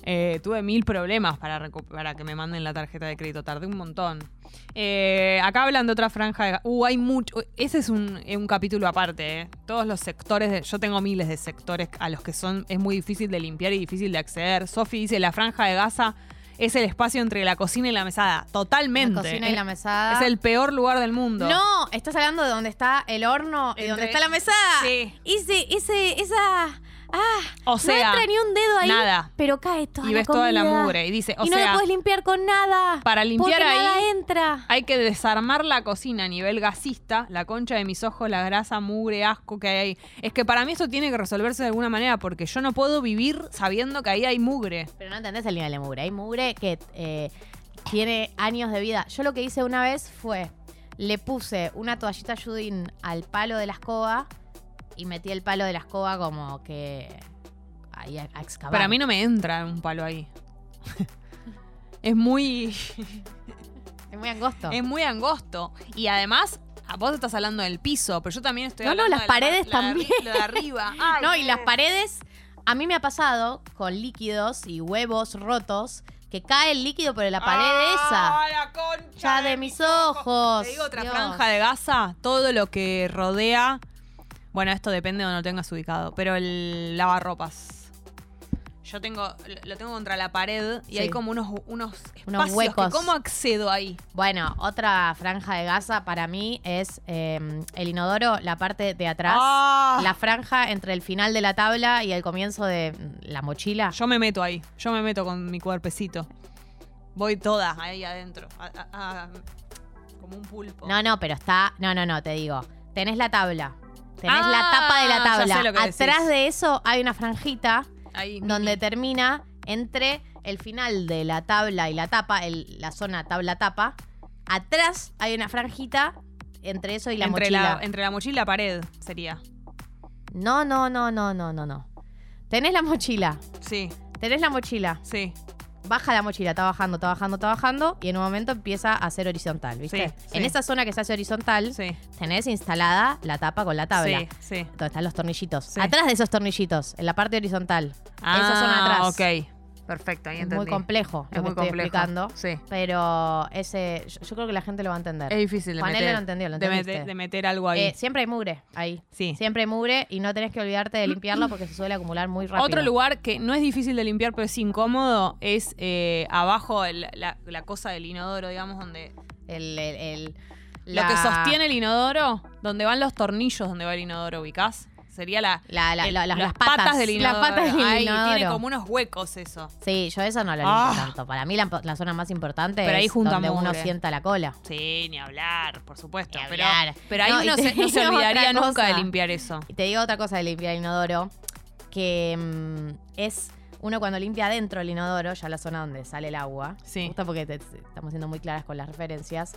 Eh, tuve mil problemas para, para que me manden la tarjeta de crédito. Tardé un montón. Eh, acá hablan de otra franja de... Uh, hay mucho... Ese es un, un capítulo aparte. eh. Todos los sectores... de- yo tengo miles de sectores a los que son es muy difícil de limpiar y difícil de acceder. Sofi dice, la franja de Gaza es el espacio entre la cocina y la mesada. Totalmente. La cocina y la mesada. Es el peor lugar del mundo. No, estás hablando de donde está el horno y Entre- donde está la mesada. Sí. Ese, ese, esa. Ah, O sea, no entra ni un dedo ahí. nada. Pero cae toda Y la ves toda la mugre. Y dice, o y no sea, la puedes limpiar con nada. para limpiar ahí nada entra. hay que desarmar la cocina a nivel gasista, la concha de mis ojos, la grasa, mugre, asco que hay ahí. Es que para mí eso tiene que resolverse de alguna manera porque yo no puedo vivir sabiendo que ahí hay mugre. Pero no entendés el nivel de mugre. Hay mugre que eh, tiene años de vida. Yo lo que hice una vez fue, le puse una toallita Judin al palo de la escoba y metí el palo de la escoba como que ahí a, a excavar. Pero a mí no me entra un palo ahí. es muy Es muy angosto. es muy angosto y además a vos estás hablando del piso, pero yo también estoy No, no, hablando las de la- paredes la de también. lo de arriba. Ay, no, y las paredes, a mí me ha pasado con líquidos y huevos rotos que cae el líquido por la pared ¡Ah, esa. la concha Ya de mis ojos. Te digo otra Dios. franja de Gaza, todo lo que rodea. Bueno, esto depende de donde lo tengas ubicado, pero el lavarropas. Yo tengo, lo tengo contra la pared y Sí. hay como unos, unos espacios. Unos que huecos. ¿Cómo accedo ahí? Bueno, otra franja de Gaza para mí es eh, el inodoro, la parte de atrás, Ah. la franja entre el final de la tabla y el comienzo de la mochila. Yo me meto ahí. Yo me meto con mi cuerpecito. Voy toda ahí adentro. a- a- a- como un pulpo. No, no, pero está. No, no, no, te digo. Tenés la tabla. Tenés Ah, la tapa de la ya tabla. Atrás decís. de eso hay una franjita Ahí, donde mini. termina entre el final de la tabla y la tapa, el- la zona tabla-tapa. Atrás hay una franjita entre eso y la entre, mochila. la, entre la mochila y la pared sería. No, no, no, no, no, no, no. Tenés la mochila. Sí, Tenés la mochila. sí. Baja la mochila, está bajando, está bajando, está bajando. Y en un momento empieza a ser horizontal, ¿viste? Sí, En esa zona que se hace horizontal, Sí. tenés instalada la tapa con la tabla. Sí, sí. Donde están los tornillitos. Atrás de esos tornillos, en la parte horizontal. Ah, esa zona atrás. Ok. Perfecto, ahí entendí. muy complejo Es lo que muy estoy complejo. explicando. Sí. Pero ese, yo, yo creo que la gente lo va a entender. Es difícil de meter. lo entendió, lo de, meter, de meter algo ahí. Eh, siempre hay mugre ahí. sí. Siempre hay mugre y no tenés que olvidarte de limpiarlo porque se suele acumular muy rápido. Otro lugar que no es difícil de limpiar, pero es incómodo, es eh, abajo el- la, la cosa del inodoro, digamos, donde. El, el- el- Lo que sostiene el inodoro, donde van los tornillos donde va el inodoro, ¿ubicás? Sería la. La- la- el- la- las, las patas, del inodoro. Las patas del Ahí, inodoro. tiene como unos huecos eso. Sí, yo eso no lo limpio Ah. tanto. Para mí la, la zona más importante Pero ahí es donde uno sienta la cola. Sí, ni hablar, por supuesto. Ni pero, hablar. pero ahí No, se, no se olvidaría nunca de limpiar eso. Y te digo otra cosa de limpiar el inodoro, que mm, es uno cuando limpia adentro el inodoro, ya la zona donde sale el agua. Sí. Justo porque te- te- estamos siendo muy claras con las referencias.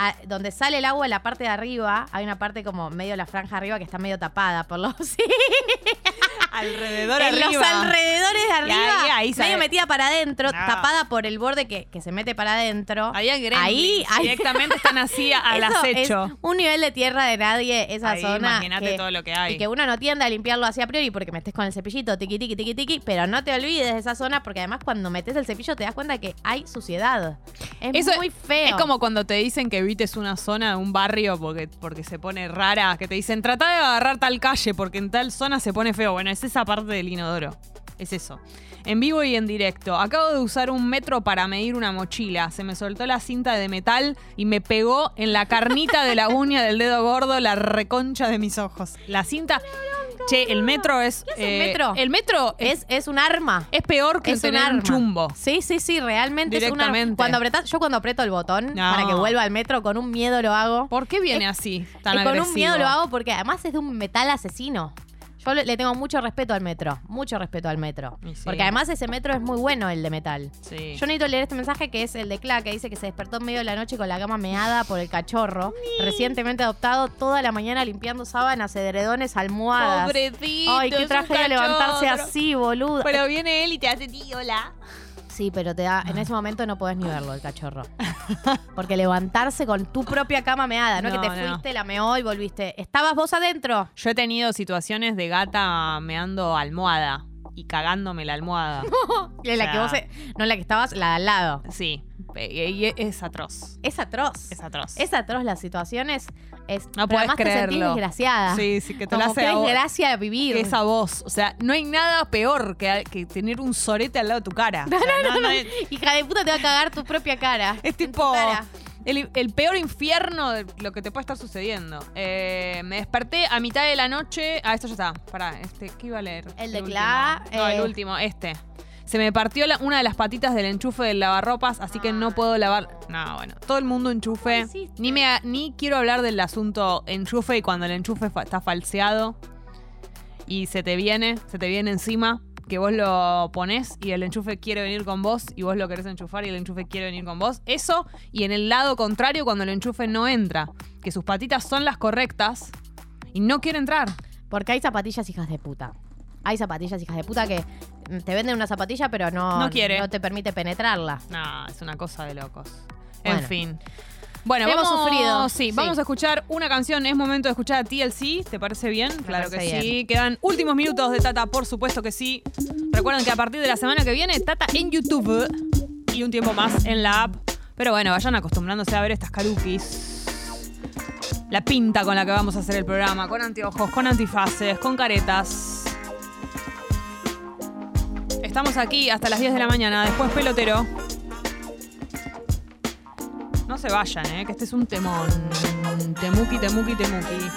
Ah, donde sale el agua la parte de arriba, hay una parte como medio la franja arriba que está medio tapada por los... Alrededor en los arriba. alrededores de arriba, ahí- ahí medio metida para adentro, No. tapada por el borde que, que se mete para adentro. Había. Ahí- ahí- Directamente están así al Eso acecho. Es un nivel de tierra de nadie, esa Ahí, zona. imagínate todo lo que hay. Y que uno no tiende a limpiarlo así a priori porque metes con el cepillito, tiqui, tiqui, tiqui, tiqui. Pero no te olvides de esa zona porque además cuando metes el cepillo te das cuenta que hay suciedad. Es Eso muy feo. Es como cuando te dicen que evites una zona, un barrio, porque, porque se pone rara, que te dicen, trata de agarrar tal calle, porque en tal zona se pone feo. Bueno, es esa parte del inodoro. Es eso. En vivo y en directo. Acabo de usar un metro para medir una mochila. Se me soltó la cinta de metal y me pegó en la carnita de la uña del dedo gordo, la reconcha de mis ojos. La cinta. Che, el metro es. ¿Qué es el metro? El metro es, es, es un arma. es peor que Es un tener un arma. chumbo. Sí, sí, sí, realmente es un arma. Directamente. Cuando apretás, yo cuando aprieto el botón No. para que vuelva al metro, con un miedo lo hago. ¿Por qué viene así? Tan Y con agresivo? un miedo lo hago porque además es de un metal asesino. Yo le, tengo mucho respeto al metro, mucho respeto al metro. Sí. Porque además ese metro es muy bueno, el de metal. Sí. Yo necesito leer este mensaje que es el de Cla, que dice que se despertó en medio de la noche con la cama meada por el cachorro, recientemente adoptado, toda la mañana limpiando sábanas, edredones, almohadas. Pobrecito. Ay, qué un tragedia levantarse así, boludo. Pero viene él y te hace tío, hola. Sí, pero te da, en ese momento no podés ni verlo, el cachorro. Porque levantarse con tu propia cama meada, no, No, que te no. fuiste, la meó y volviste. ¿Estabas vos adentro? Yo he tenido situaciones de gata meando almohada y cagándome la almohada. En la que vos, eh, no en la que estabas, la de al lado. Sí. Y es atroz. Es atroz. Es atroz. Es atroz las situaciones. Es, No pero podés además te sentís creerlo. desgraciada. Sí, sí, que te Como hace qué a vos. desgracia vivir. Que es a vos. O sea, no hay nada peor que, que tener un sorete al lado de tu cara. O sea, no- no es- Hija de puta, te va a cagar tu propia cara. Es tu tipo cara. el, el peor infierno de lo que te puede estar sucediendo. Eh, me desperté a mitad de la noche. Ah, esto ya está. Pará, este, ¿qué iba a leer? El de último. Cla, No, el eh. último, este. Se me partió la- una de las patitas del enchufe del lavarropas, así que no puedo lavar. No, bueno, todo el mundo enchufe. Ni, me, ni quiero hablar del asunto enchufe y cuando el enchufe fa- está falseado y se te viene, se te viene encima, que vos lo pones y el enchufe quiere venir con vos y vos lo querés enchufar y el enchufe quiere venir con vos. Eso y en el lado contrario cuando el enchufe no entra, que sus patitas son las correctas y no quiere entrar. Porque hay zapatillas hijas de puta. Hay zapatillas hijas de puta que mm, te venden una zapatilla, pero no, No quiere. no te permite penetrarla. No, es una cosa de locos. Bueno. En fin. Bueno, Hemos vamos, sufrido, Sí, sí. vamos a escuchar una canción. Es momento de escuchar a TLC. ¿Te parece bien? claro que sí. Quedan últimos minutos de Tata, por supuesto que sí. Recuerden que a partir de la semana que viene, Tata en YouTube y un tiempo más en la app. Pero bueno, vayan acostumbrándose a ver estas carukis. La pinta con la que vamos a hacer el programa, con anteojos, con antifaces, con caretas. Estamos aquí hasta las 10 de la mañana, después pelotero. No se vayan, eh, que este es un temón. Temuki, temuki, temuki.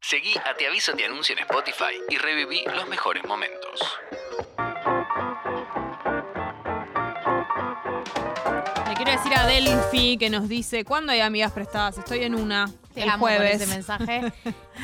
Seguí a Te Aviso Te Anuncio en Spotify y reviví los mejores momentos. Delphi que nos dice, ¿cuándo hay amigas prestadas? Estoy en una. Te el amo por jueves. ese mensaje.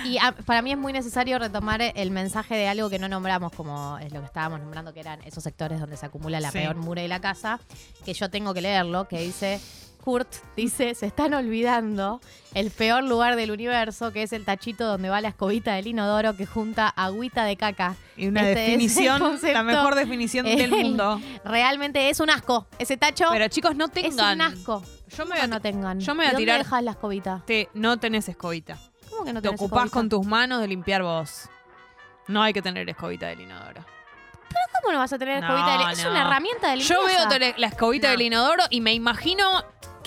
Y ah, para mí es muy necesario retomar el mensaje de algo que no nombramos, como es lo que estábamos nombrando, que eran esos sectores donde se acumula la Sí. peor mure de la casa, que yo tengo que leerlo, que dice, Kurt dice, se están olvidando el peor lugar del universo, que es el tachito donde va la escobita del inodoro que junta agüita de caca. Y una Este es definición, la mejor definición del El- mundo. Realmente es un asco. Ese tacho Pero chicos, no es tengan. un asco. Yo me voy ¿Cómo a no tengan? yo me voy a ¿De dónde tirar- dejas la escobita? Te- no tenés escobita. ¿Cómo que no Te tenés ocupás escobita? con tus manos de limpiar vos. No hay que tener escobita del inodoro. ¿Cómo no vas a tener No, escobita? de- Es no. una herramienta de limpieza. Yo veo la escobita No. del inodoro y me imagino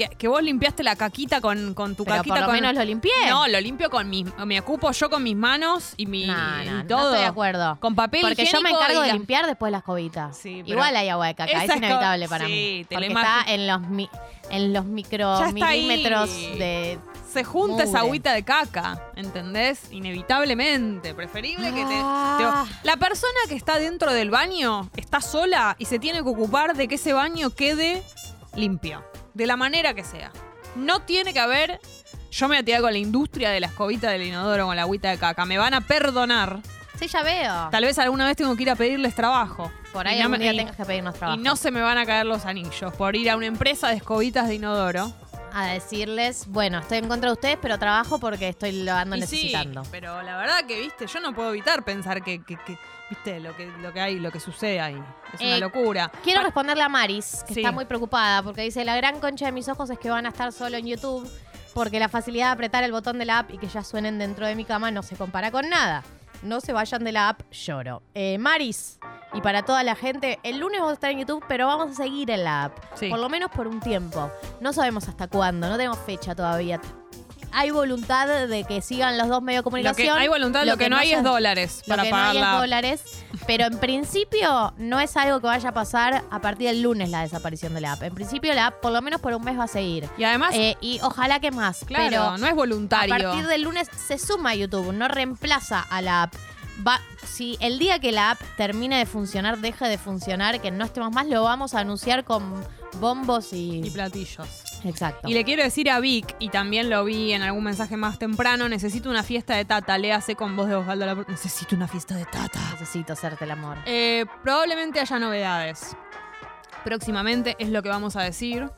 que, que vos limpiaste la caquita con, con tu Pero caquita. por lo con- menos lo limpié. No, lo limpio con mis. Me ocupo yo con mis manos y mi. No, y no, no todo. estoy de acuerdo. Con papel Porque yo me encargo de la- limpiar después la escobita. Sí, Igual hay agua de caca, es inevitable para sí, mí. te Porque está en los, mi- en los micro milímetros de... Se junta esa agüita de caca, ¿entendés? Inevitablemente. Preferible que te, Ah. te- La persona que está dentro del baño está sola y se tiene que ocupar de que ese baño quede limpio. De la manera que sea. No tiene que haber. Yo me voy a tirar con la industria de la escobita del inodoro con la agüita de caca. Me van a perdonar. Sí, ya veo. Tal vez alguna vez tengo que ir a pedirles trabajo. Por ahí no algún me- día y- tengas que pedirnos trabajo. Y no se me van a caer los anillos por ir a una empresa de escobitas de inodoro. A decirles, bueno, estoy en contra de ustedes, pero trabajo porque estoy lo ando Y necesitando. Sí, pero la verdad que, viste, yo no puedo evitar pensar que, que- que, viste, lo que, lo que hay, lo que sucede ahí. Es una Eh, locura. Quiero responderle a Maris, que Sí. está muy preocupada, porque dice, la gran concha de mis ojos es que van a estar solo en YouTube, porque la facilidad de apretar el botón de la app y que ya suenen dentro de mi cama no se compara con nada. No se vayan de la app, lloro. Eh, Maris, y para toda la gente, el lunes vamos a estar en YouTube, pero vamos a seguir en la app. Sí. Por lo menos por un tiempo. No sabemos hasta cuándo, no tenemos fecha todavía. Hay voluntad de que sigan los dos medios de Lo que comunicación. hay voluntad, lo, que, no hay es dólares lo para que no pagar hay es la- dólares, pero en principio no es algo que vaya a pasar a partir del lunes la desaparición de la app. En principio la app por lo menos por un mes va a seguir. Y además, Eh, y ojalá que más. claro, pero no es voluntario. a partir del lunes se suma a YouTube, no reemplaza a la app. Va, si el día que la app termine de funcionar, deje de funcionar, que no estemos más, lo vamos a anunciar con bombos y... Y platillos. Exacto. Y le quiero decir a Vic, y también lo vi en algún mensaje más temprano, necesito una fiesta de tata. Léase con voz de Osvaldo. La... Necesito una fiesta de tata. Necesito hacerte el amor. Eh, probablemente haya novedades. Próximamente es lo que vamos a decir.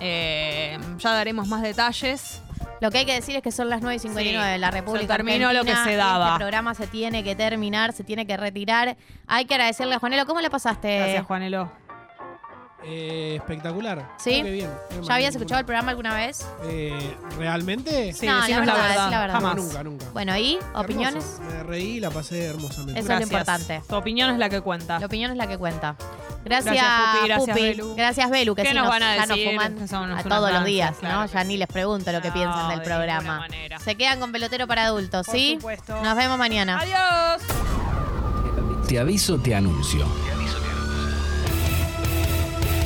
Eh, ya daremos más detalles. Lo que hay que decir es que son las 9 y 59 de la República se terminó lo que se daba. Este programa se tiene que terminar, se tiene que retirar. Hay que agradecerle a Juanelo. ¿Cómo le pasaste? Gracias, Juanelo. Eh, espectacular. ¿Sí? Creo que bien. No me ¿Ya habías escuchado el programa alguna vez? Eh, ¿Realmente? Sí, no, la verdad, la verdad. decí la verdad. Jamás. Nunca, nunca. Bueno, ¿y opiniones? Hermoso. Me reí y la pasé hermosamente. Eso es lo importante. Tu opinión es la que cuenta. La opinión es la que cuenta. Gracias, Gracias, Pupi, gracias, Pupi. Belu. Gracias, Belu, que ¿Qué sí nos nos, van a ya nos decir? fuman a todos los días, claro ¿no? Ya ni les pregunto lo que No, piensan del de programa. ninguna manera. Se quedan con pelotero para adultos, Por ¿sí? supuesto. Nos vemos mañana. Adiós. Te aviso, te anuncio.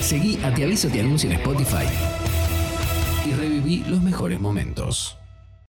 Seguí a Te aviso, te anuncio en Spotify y reviví los mejores momentos.